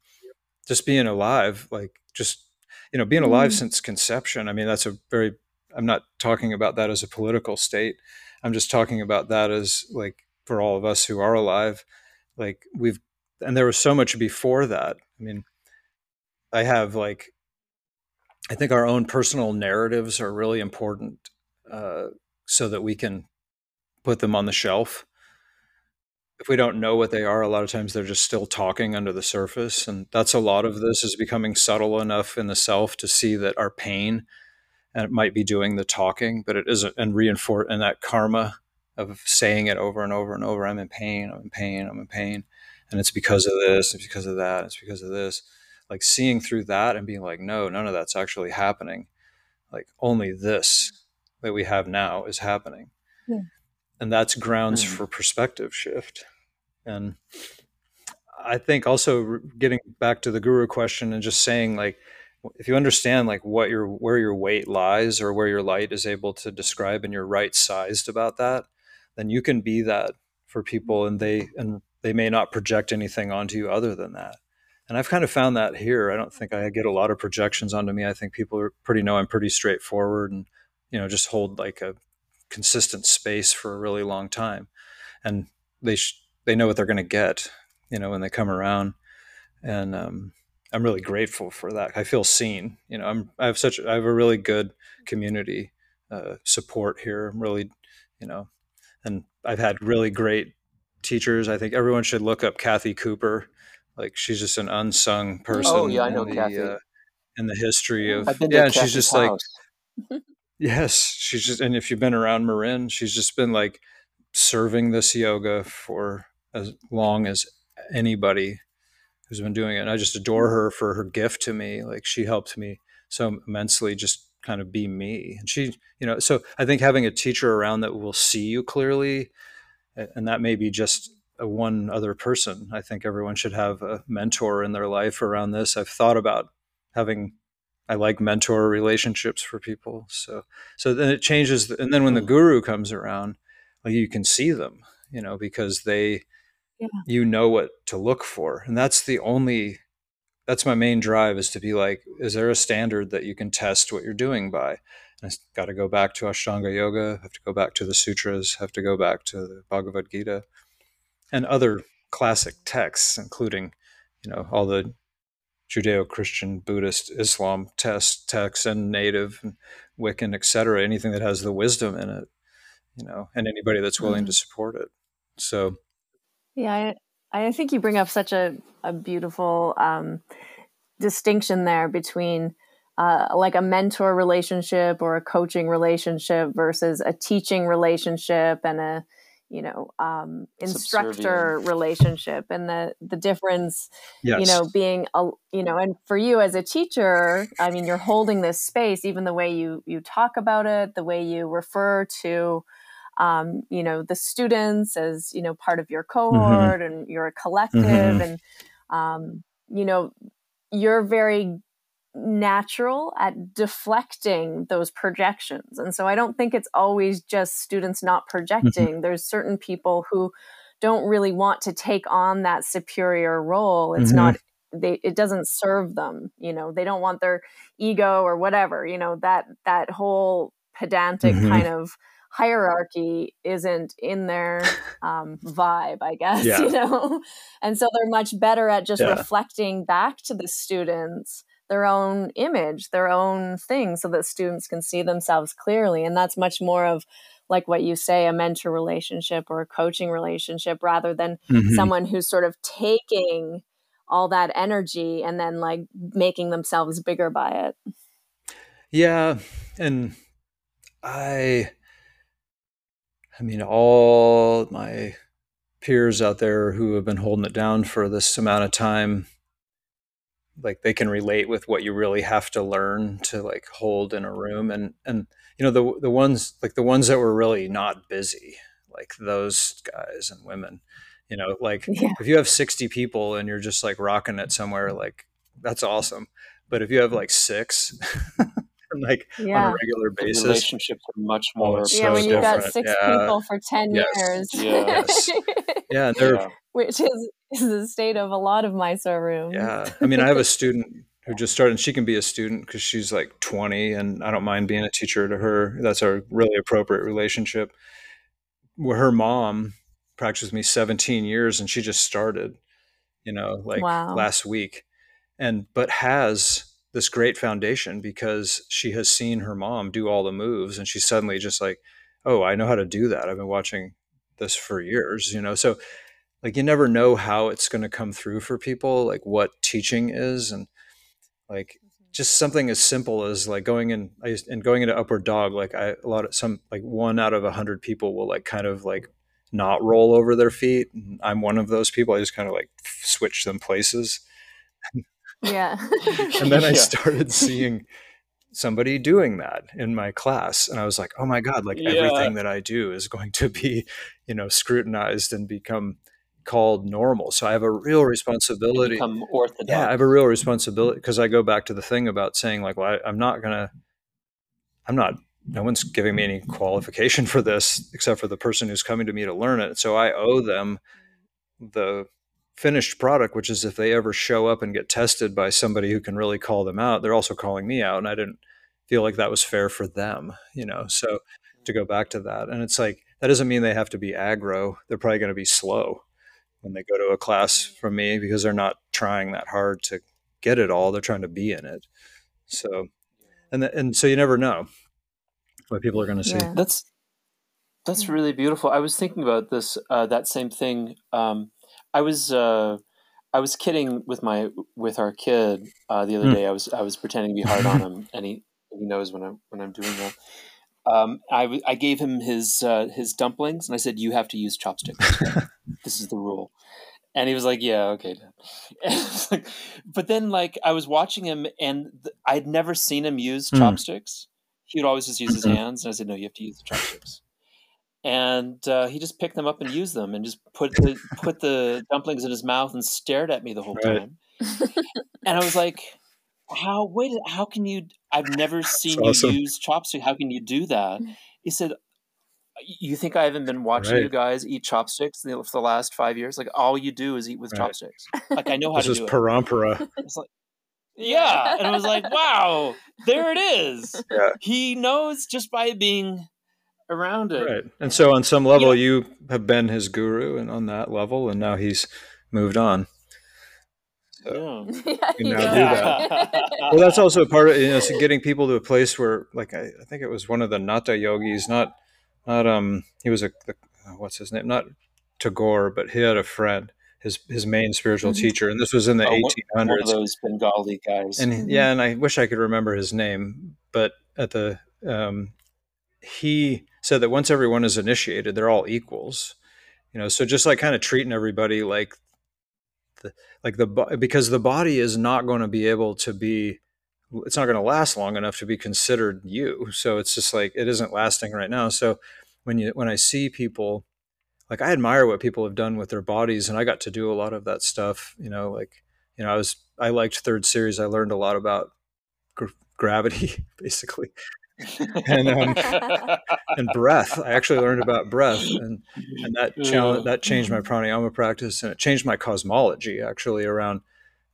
just being alive, like just you know being alive mm. since conception. I mean, that's a very I'm not talking about that as a political state. I'm just talking about that as like for all of us who are alive, like we've, and there was so much before that. I mean, I have like, I think our own personal narratives are really important uh, so that we can put them on the shelf. If we don't know what they are, a lot of times they're just still talking under the surface. And that's a lot of this is becoming subtle enough in the self to see that our pain and it might be doing the talking, but it isn't, and reinforce and that karma of saying it over and over and over. I'm in pain. I'm in pain. I'm in pain, and it's because of this. It's because of that. It's because of this. Like seeing through that and being like, no, none of that's actually happening. Like only this that we have now is happening, yeah. and that's grounds mm-hmm. for perspective shift. And i think also getting back to the guru question and just saying like if you understand like what your where your weight lies or where your light is able to describe and you're right sized about that then you can be that for people and they and they may not project anything onto you other than that. And i've kind of found that here. I don't think i get a lot of projections onto me. I think people are pretty know i'm pretty straightforward and you know just hold like a consistent space for a really long time and they sh- they know what they're going to get you know when they come around and um, I'm really grateful for that. I feel seen. You know, I'm I have such I have a really good community uh, support here. I'm really, you know, and I've had really great teachers. I think everyone should look up Kathy Cooper. Like she's just an unsung person. Oh yeah, I know the, Kathy. Uh, in the history of yeah, and she's just house. like yes, she's just and if you've been around Marin, she's just been like serving this yoga for as long as anybody who's been doing it. And I just adore her for her gift to me. Like she helped me so immensely just kind of be me. And she, you know, so I think having a teacher around that will see you clearly, and that may be just one other person. I think everyone should have a mentor in their life around this. I've thought about having I like mentor relationships for people. So so then it changes and then when the hmm. guru comes around, like you can see them, you know, because they yeah. you know what to look for and that's the only that's my main drive is to be like is there a standard that you can test what you're doing by and i got to go back to ashtanga yoga have to go back to the sutras have to go back to the bhagavad gita and other classic texts including you know all the judeo-christian buddhist islam test Texan, native wiccan etc anything that has the wisdom in it you know and anybody that's willing mm-hmm. to support it so yeah, I, I think you bring up such a, a beautiful um, distinction there between uh, like a mentor relationship or a coaching relationship versus a teaching relationship and a you know um, instructor relationship and the the difference yes. you know being a you know and for you as a teacher i mean you're holding this space even the way you you talk about it the way you refer to um, you know the students as you know part of your mm-hmm. cohort mm-hmm. and you're a collective mm-hmm. and um, you know you're very natural at deflecting those projections and so i don't think it's always just students not mm-hmm. projecting mm-hmm. there's certain people who don't really want to take on that superior role it's mm-hmm. not they it doesn't serve them you know they don't want their ego or whatever you know that that whole pedantic mm-hmm. kind of hierarchy isn't in their um, vibe, I guess, yeah. you know? And so they're much better at just yeah. reflecting back to the students their own image, their own thing, so that students can see themselves clearly. And that's much more of like what you say, a mentor relationship or a coaching relationship rather than mm-hmm. someone who's sort of taking all that energy and then like making themselves bigger by it. Yeah. And I I mean, all my peers out there who have been holding it down for this amount of time, like they can relate with what you really have to learn to like hold in a room. And, and, you know, the, the ones, like the ones that were really not busy, like those guys and women, you know, like yeah. if you have 60 people and you're just like rocking it somewhere, like that's awesome. But if you have like six, like yeah. on a regular basis. The relationships are much oh, more. yeah, so when you got six yeah. people for ten yes. years. Yes. yeah, yeah. which is is the state of a lot of Mysore rooms. Yeah, I mean, I have a student who just started. and She can be a student because she's like twenty, and I don't mind being a teacher to her. That's our really appropriate relationship. Where her mom practiced with me seventeen years, and she just started. You know, like wow. last week, and but has this great foundation because she has seen her mom do all the moves and she's suddenly just like oh i know how to do that. I've been watching this for years you know? So like you never know how it's going to come through for people like what teaching is and like mm-hmm. just something as simple as like going in and going into upward dog like i a lot of some like one out of a hundred people will like kind of like not roll over their feet i'm one of those people. I just kind of like switch them places yeah. and then I started seeing somebody doing that in my class and i was like oh my god like Yeah. everything that i do is going to be you know scrutinized and become called normal so i have a real responsibility become orthodox. yeah i have a real responsibility because i go back to the thing about saying like well I, i'm not gonna i'm not no one's giving me any qualification for this except for the person who's coming to me to learn it so i owe them the finished product which is if they ever show up and get tested by somebody who can really call them out they're also calling me out and i didn't feel like that was fair for them you know so to go back to that and it's like that doesn't mean they have to be aggro they're probably going to be slow when they go to a class from me because they're not trying that hard to get it all they're trying to be in it so and th- and so you never know what people are going to see Yeah. That's that's really beautiful. I was thinking about this uh, that same thing. Um, I was uh, I was kidding with my with our kid uh, the other Hmm. day. I was I was pretending to be hard on him, and he he knows when I'm when I'm doing that. Um, I I gave him his uh, his dumplings, and I said, "You have to use chopsticks. this is the rule." And he was like, "Yeah, okay." Dad." Like- but then, like, I was watching him, and th- I'd never seen him use Hmm. chopsticks. He would always just use his hands, and I said, "No, you have to use the chopsticks." And uh, he just picked them up and used them, and just put the put the dumplings in his mouth and stared at me the whole Right. time. And I was like, "How? Wait, how can you? I've never seen awesome. you use chopsticks. How can you do that?" He said, "You think I haven't been watching you guys eat chopsticks for the last five years? Like all you do is eat with Right. chopsticks. Like I know how this to is do it." parampara It's like, yeah, and I was like, "Wow, there it is." Yeah. He knows just by being around it. right and so on some level know- you have been his guru and on that level and now he's moved on Yeah. You now Yeah. do that. well that's also part of you know so getting people to a place where like I, I think it was one of the nata yogis not not um he was a the, what's his name not tagore but he had a friend his his main spiritual Mhm. teacher and this was in the Oh, one- 1800s One of those Bengali guys. and Mhm. yeah and i wish i could remember his name but at the um he said that once everyone is initiated they're all equals. You know so just like kind of treating everybody like the like the because the body is not going to be able to be it's not going to last long enough to be considered you. So it's just like it isn't lasting right now. So when you when i see people like i admire what people have done with their bodies and i got to do a lot of that stuff you know like you know i was i liked third series. I learned a lot about gr- gravity basically and, um, and breath. I actually learned about breath and and that challenge that changed my pranayama practice and it changed my cosmology actually around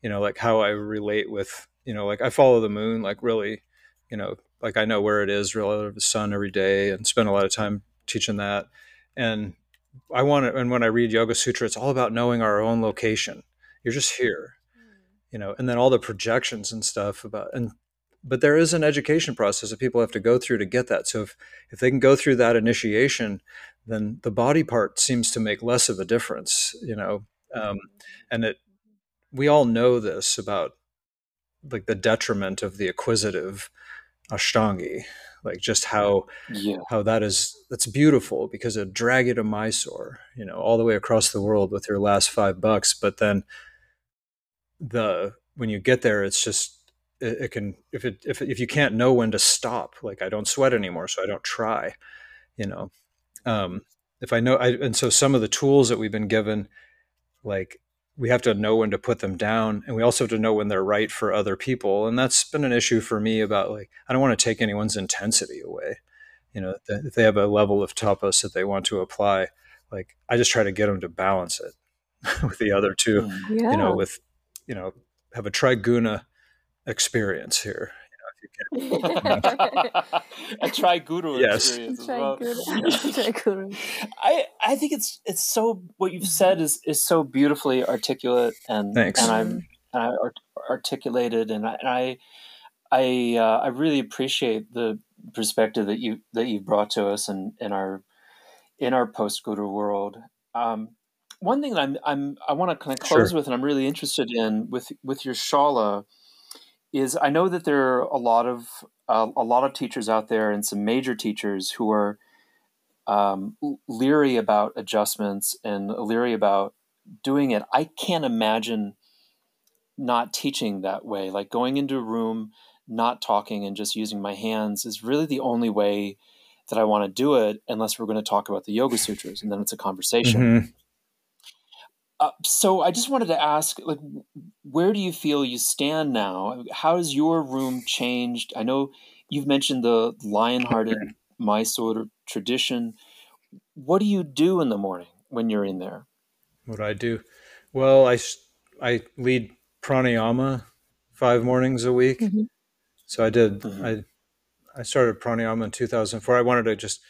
you know like how i relate with you know like i follow the moon like really you know like i know where it is relative to the sun every day and spend a lot of time teaching that. And i want to and when i read yoga sutra it's all about knowing our own location. You're just here you know and then all the projections and stuff about and but there is an education process that people have to go through to get that so if if they can go through that initiation then the body part seems to make less of a difference you know um, and it we all know this about like the detriment of the acquisitive ashtangi like just how yeah. how that is that's beautiful because it drag you to Mysore, you know, all the way across the world with your last five bucks. But then the when you get there, it's just it, it can if it if if you can't know when to stop, like I don't sweat anymore, so I don't try, you know. Um, if I know, I, and so some of the tools that we've been given, like we have to know when to put them down and we also have to know when they're right for other people and that's been an issue for me about like i don't want to take anyone's intensity away you know if they have a level of tapas that they want to apply like i just try to get them to balance it with the other two Mm. Yeah. you know with you know have a triguna experience here a try guru Yes. experience as Try well. good. I I think it's it's so what you've said is is so beautifully articulate and Thanks. and I'm and I art, articulated and I and I I, uh, I really appreciate the perspective that you that you brought to us and in, in our in our post guru world. Um, one thing that I'm I'm I want to kind of close Sure. with and I'm really interested in with with your shala is I know that there are a lot of uh, a lot of teachers out there and some major teachers who are um, leery about adjustments and leery about doing it. I can't imagine not teaching that way. Like going into a room, not talking, and just using my hands is really the only way that I want to do it, unless we're going to talk about the Yoga Sutras, and then it's a conversation. Uh, so I just wanted to ask, like, where do you feel you stand now? How has your room changed? I know you've mentioned the lion-hearted Mysore tradition. What do you do in the morning when you're in there? What I do? Well, I I lead pranayama five mornings a week. Mm-hmm. So I did. Mm-hmm. I I started pranayama in 2004. I wanted to just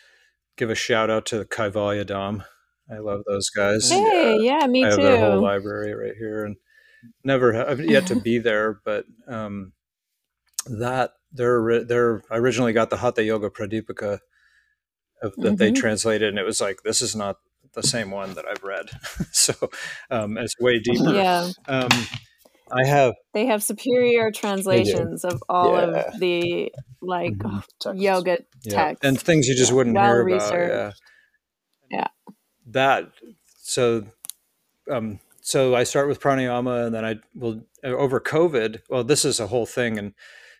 give a shout out to Kaivalya Dham. I love those guys. Hey, yeah, me too. I have their whole library right here, and never have yet to be there, but um, that they're they're I originally got the Hatha Yoga Pradipika of, that mm-hmm. they translated, and it was like this is not the same one that I've read, so um, it's way deeper. Yeah. Um, I have. They have superior translations of all yeah. of the like mm-hmm. yoga yeah. texts and things you just wouldn't well hear researched. about. Yeah. Yeah. That so um so I start with pranayama and then I will over COVID. Well, this is a whole thing, and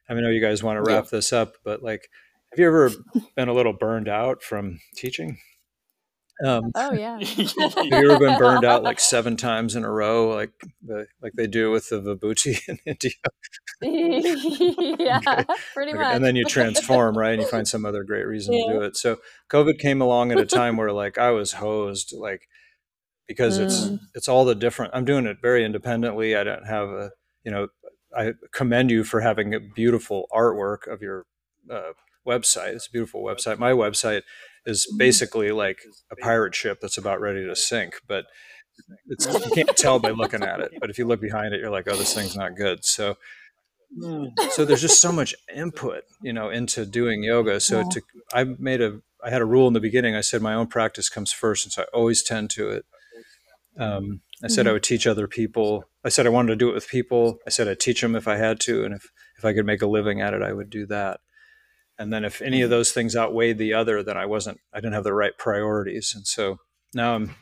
I know you guys want to wrap yeah. this up, but like, have you ever been a little burned out from teaching? Um, oh yeah. have you ever been burned out like seven times in a row, like the like they do with the vibhuti in India? yeah, okay. pretty much. And then you transform, right? And you find some other great reason yeah. to do it. So COVID came along at a time where like I was hosed, like because mm. it's it's all the different. I'm doing it very independently. I don't have a you know. I commend you for having a beautiful artwork of your uh, website. It's a beautiful website. My website is mm-hmm. basically like a pirate ship that's about ready to sink, but it's, you can't tell by looking at it. But if you look behind it, you're like, oh, this thing's not good. So, mm. so there's just so much input, you know, into doing yoga. So to, I made a, I had a rule in the beginning. I said my own practice comes first, and so I always tend to it. Um, I said I mm-hmm. would teach other people. I said I wanted to do it with people. I said I'd teach them if I had to, and if if I could make a living at it, I would do that and then if any of mm-hmm. those things outweighed the other then i wasn't i didn't have the right priorities. And so now i'm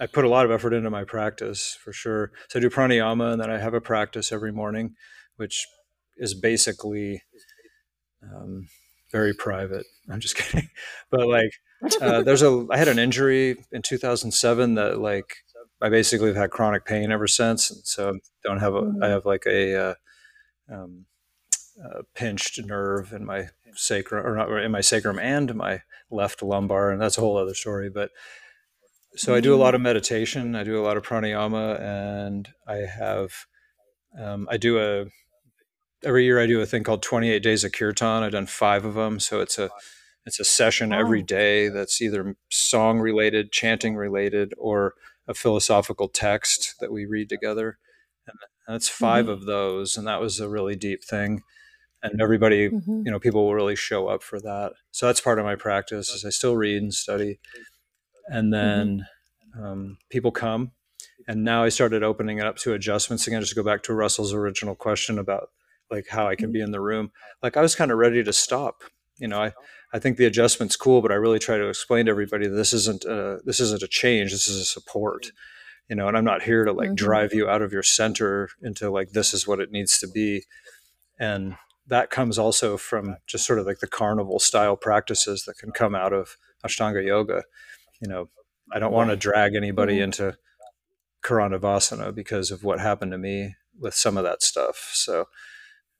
i put a lot of effort into my practice for sure. So i do pranayama and then i have a practice every morning which is basically um, very private. I'm just kidding. But like uh, there's a i had an injury in 2007 that like i basically have had chronic pain ever since. And so I don't have a i mm-hmm. have like a uh, um, uh, pinched nerve in my sacrum, or not in my sacrum and my left lumbar, and that's a whole other story. But so I do a lot of meditation, I do a lot of pranayama, and I have um, I do a every year I do a thing called 28 days of kirtan. I've done five of them, so it's a it's a session every day that's either song related, chanting related, or a philosophical text that we read together. And that's 5 mm-hmm. of those, and that was a really deep thing and everybody mm-hmm. you know people will really show up for that so that's part of my practice is i still read and study and mm-hmm. then mm-hmm. um, people come and now i started opening it up to adjustments again just to go back to russell's original question about like how i can be mm-hmm. in the room like i was kind of ready to stop you know i i think the adjustment's cool but i really try to explain to everybody this isn't a, this isn't a change this is a support you know and i'm not here to like mm-hmm. drive you out of your center into like this is what it needs to be and that comes also from just sort of like the carnival style practices that can come out of Ashtanga yoga. You know, I don't want to drag anybody mm-hmm. into Karandavasana because of what happened to me with some of that stuff. So,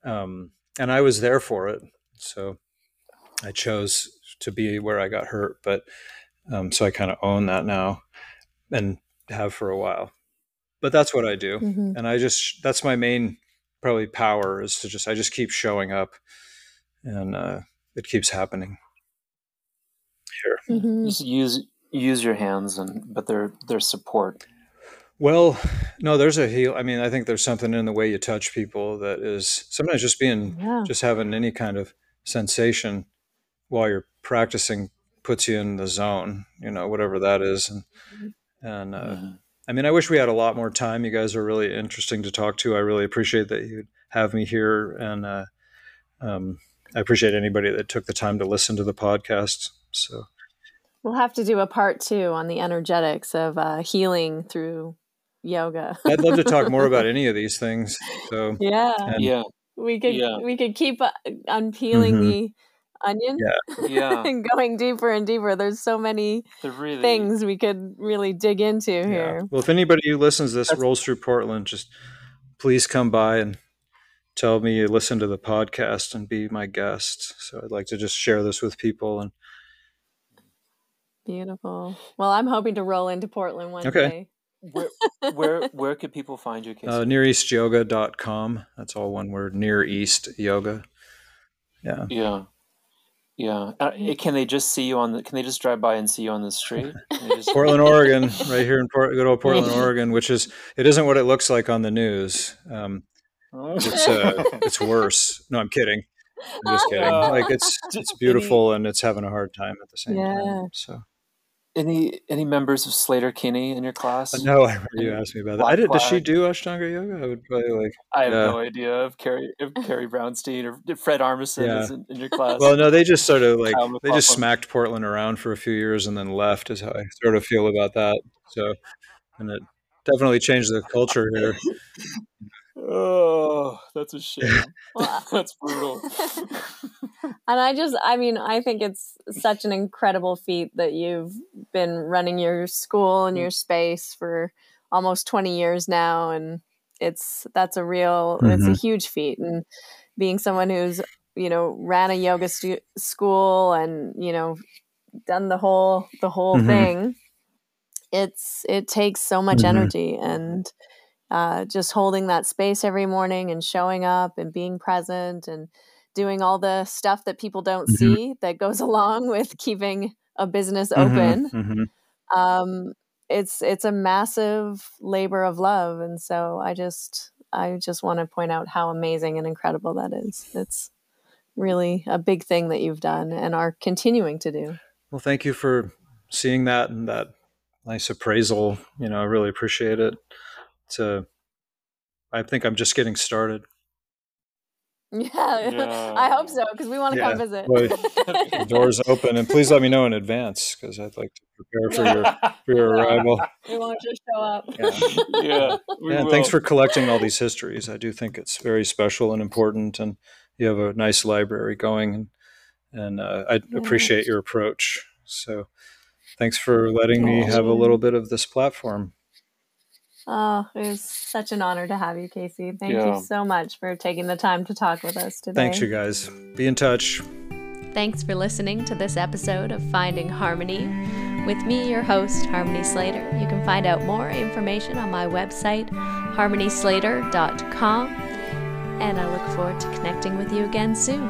um, and I was there for it. So I chose to be where I got hurt, but um, so I kind of own that now and have for a while. But that's what I do. Mm-hmm. And I just, that's my main probably power is to just I just keep showing up, and uh, it keeps happening. Here, mm-hmm. just use use your hands, and but they're they're support. Well, no, there's a heal. I mean, I think there's something in the way you touch people that is sometimes just being, yeah. just having any kind of sensation while you're practicing puts you in the zone, you know, whatever that is. And, and, uh, mm-hmm. I mean, I wish we had a lot more time. You guys are really interesting to talk to. I really appreciate that you have me here, and uh, um, I appreciate anybody that took the time to listen to the podcast. So we'll have to do a part two on the energetics of uh, healing through yoga. I'd love to talk more about any of these things. So yeah, and- Yeah. we could Yeah. we could keep uh, unpeeling Mhm. the onion Yeah. and going deeper and deeper. There's so many really things we could really dig into yeah. here. Well, if anybody who listens to this That's- rolls through Portland, just please come by and tell me you listen to the podcast and be my guest. So I'd like to just share this with people and Beautiful. Well, I'm hoping to roll into Portland one Okay. day. where where where could people find you, Casey? uh, neareastyoga.com. That's all one word, Near East Yoga. Yeah. yeah. Yeah. Uh, can they just see you on the can they just drive by and see you on the street? Just- Portland, Oregon, right here in Port, good old Portland, Oregon, which is it isn't what it looks like on the news. Um, it's uh, it's worse. No, I'm kidding. I'm just kidding. Yeah. Like it's it's beautiful and it's having a hard time at the same Yeah. time. So any any members of Sleater-Kinney in your class? no, I remember you asked me about that. I did. Does she do Ashtanga yoga? I would probably like. I have Yeah. no idea if Carrie if Carrie Brownstein or Fred Armisen Yeah. is in, in your class. Well, no, they just sort of like they just smacked Portland around for a few years and then left. Is how I sort of feel about that. So, and it definitely changed the culture here. Oh, that's a shame. That's brutal. And I just, I mean, I think it's such an incredible feat that you've been running your school and your space for almost 20 years now. And it's, that's a real, it's a huge feat. And being someone who's, you know, ran a yoga stu- school and, you know, done the whole, the whole Mhm. thing, it's, it takes so much Mhm. energy and, uh, just holding that space every morning and showing up and being present and doing all the stuff that people don't Mhm. see that goes along with keeping a business Mhm, open mhm. um it's it's a massive labor of love and so i just i just want to point out how amazing and incredible that is it's really a big thing that you've done and are continuing to do Well, thank you for seeing that and that nice appraisal. You know, I really appreciate it. A, I think I'm just getting started. yeah, i hope so because we want to Yeah, come visit well, The door's open, and please let me know in advance because I'd like to prepare for your for your arrival. we won't just show up Yeah. yeah. we Yeah, and thanks for collecting all these histories. I do think it's very special and important, and you have a nice library going, and and uh, I appreciate your approach. So, thanks for letting me have a little bit of this platform. Oh it was such an honor to have you casey thank Yeah. you so much for taking the time to talk with us today Thanks, you guys. Be in touch. Thanks for listening to this episode of Finding Harmony with me, your host, Harmony Slater. You can find out more information on my website, harmonyslater.com, and I look forward to connecting with you again soon.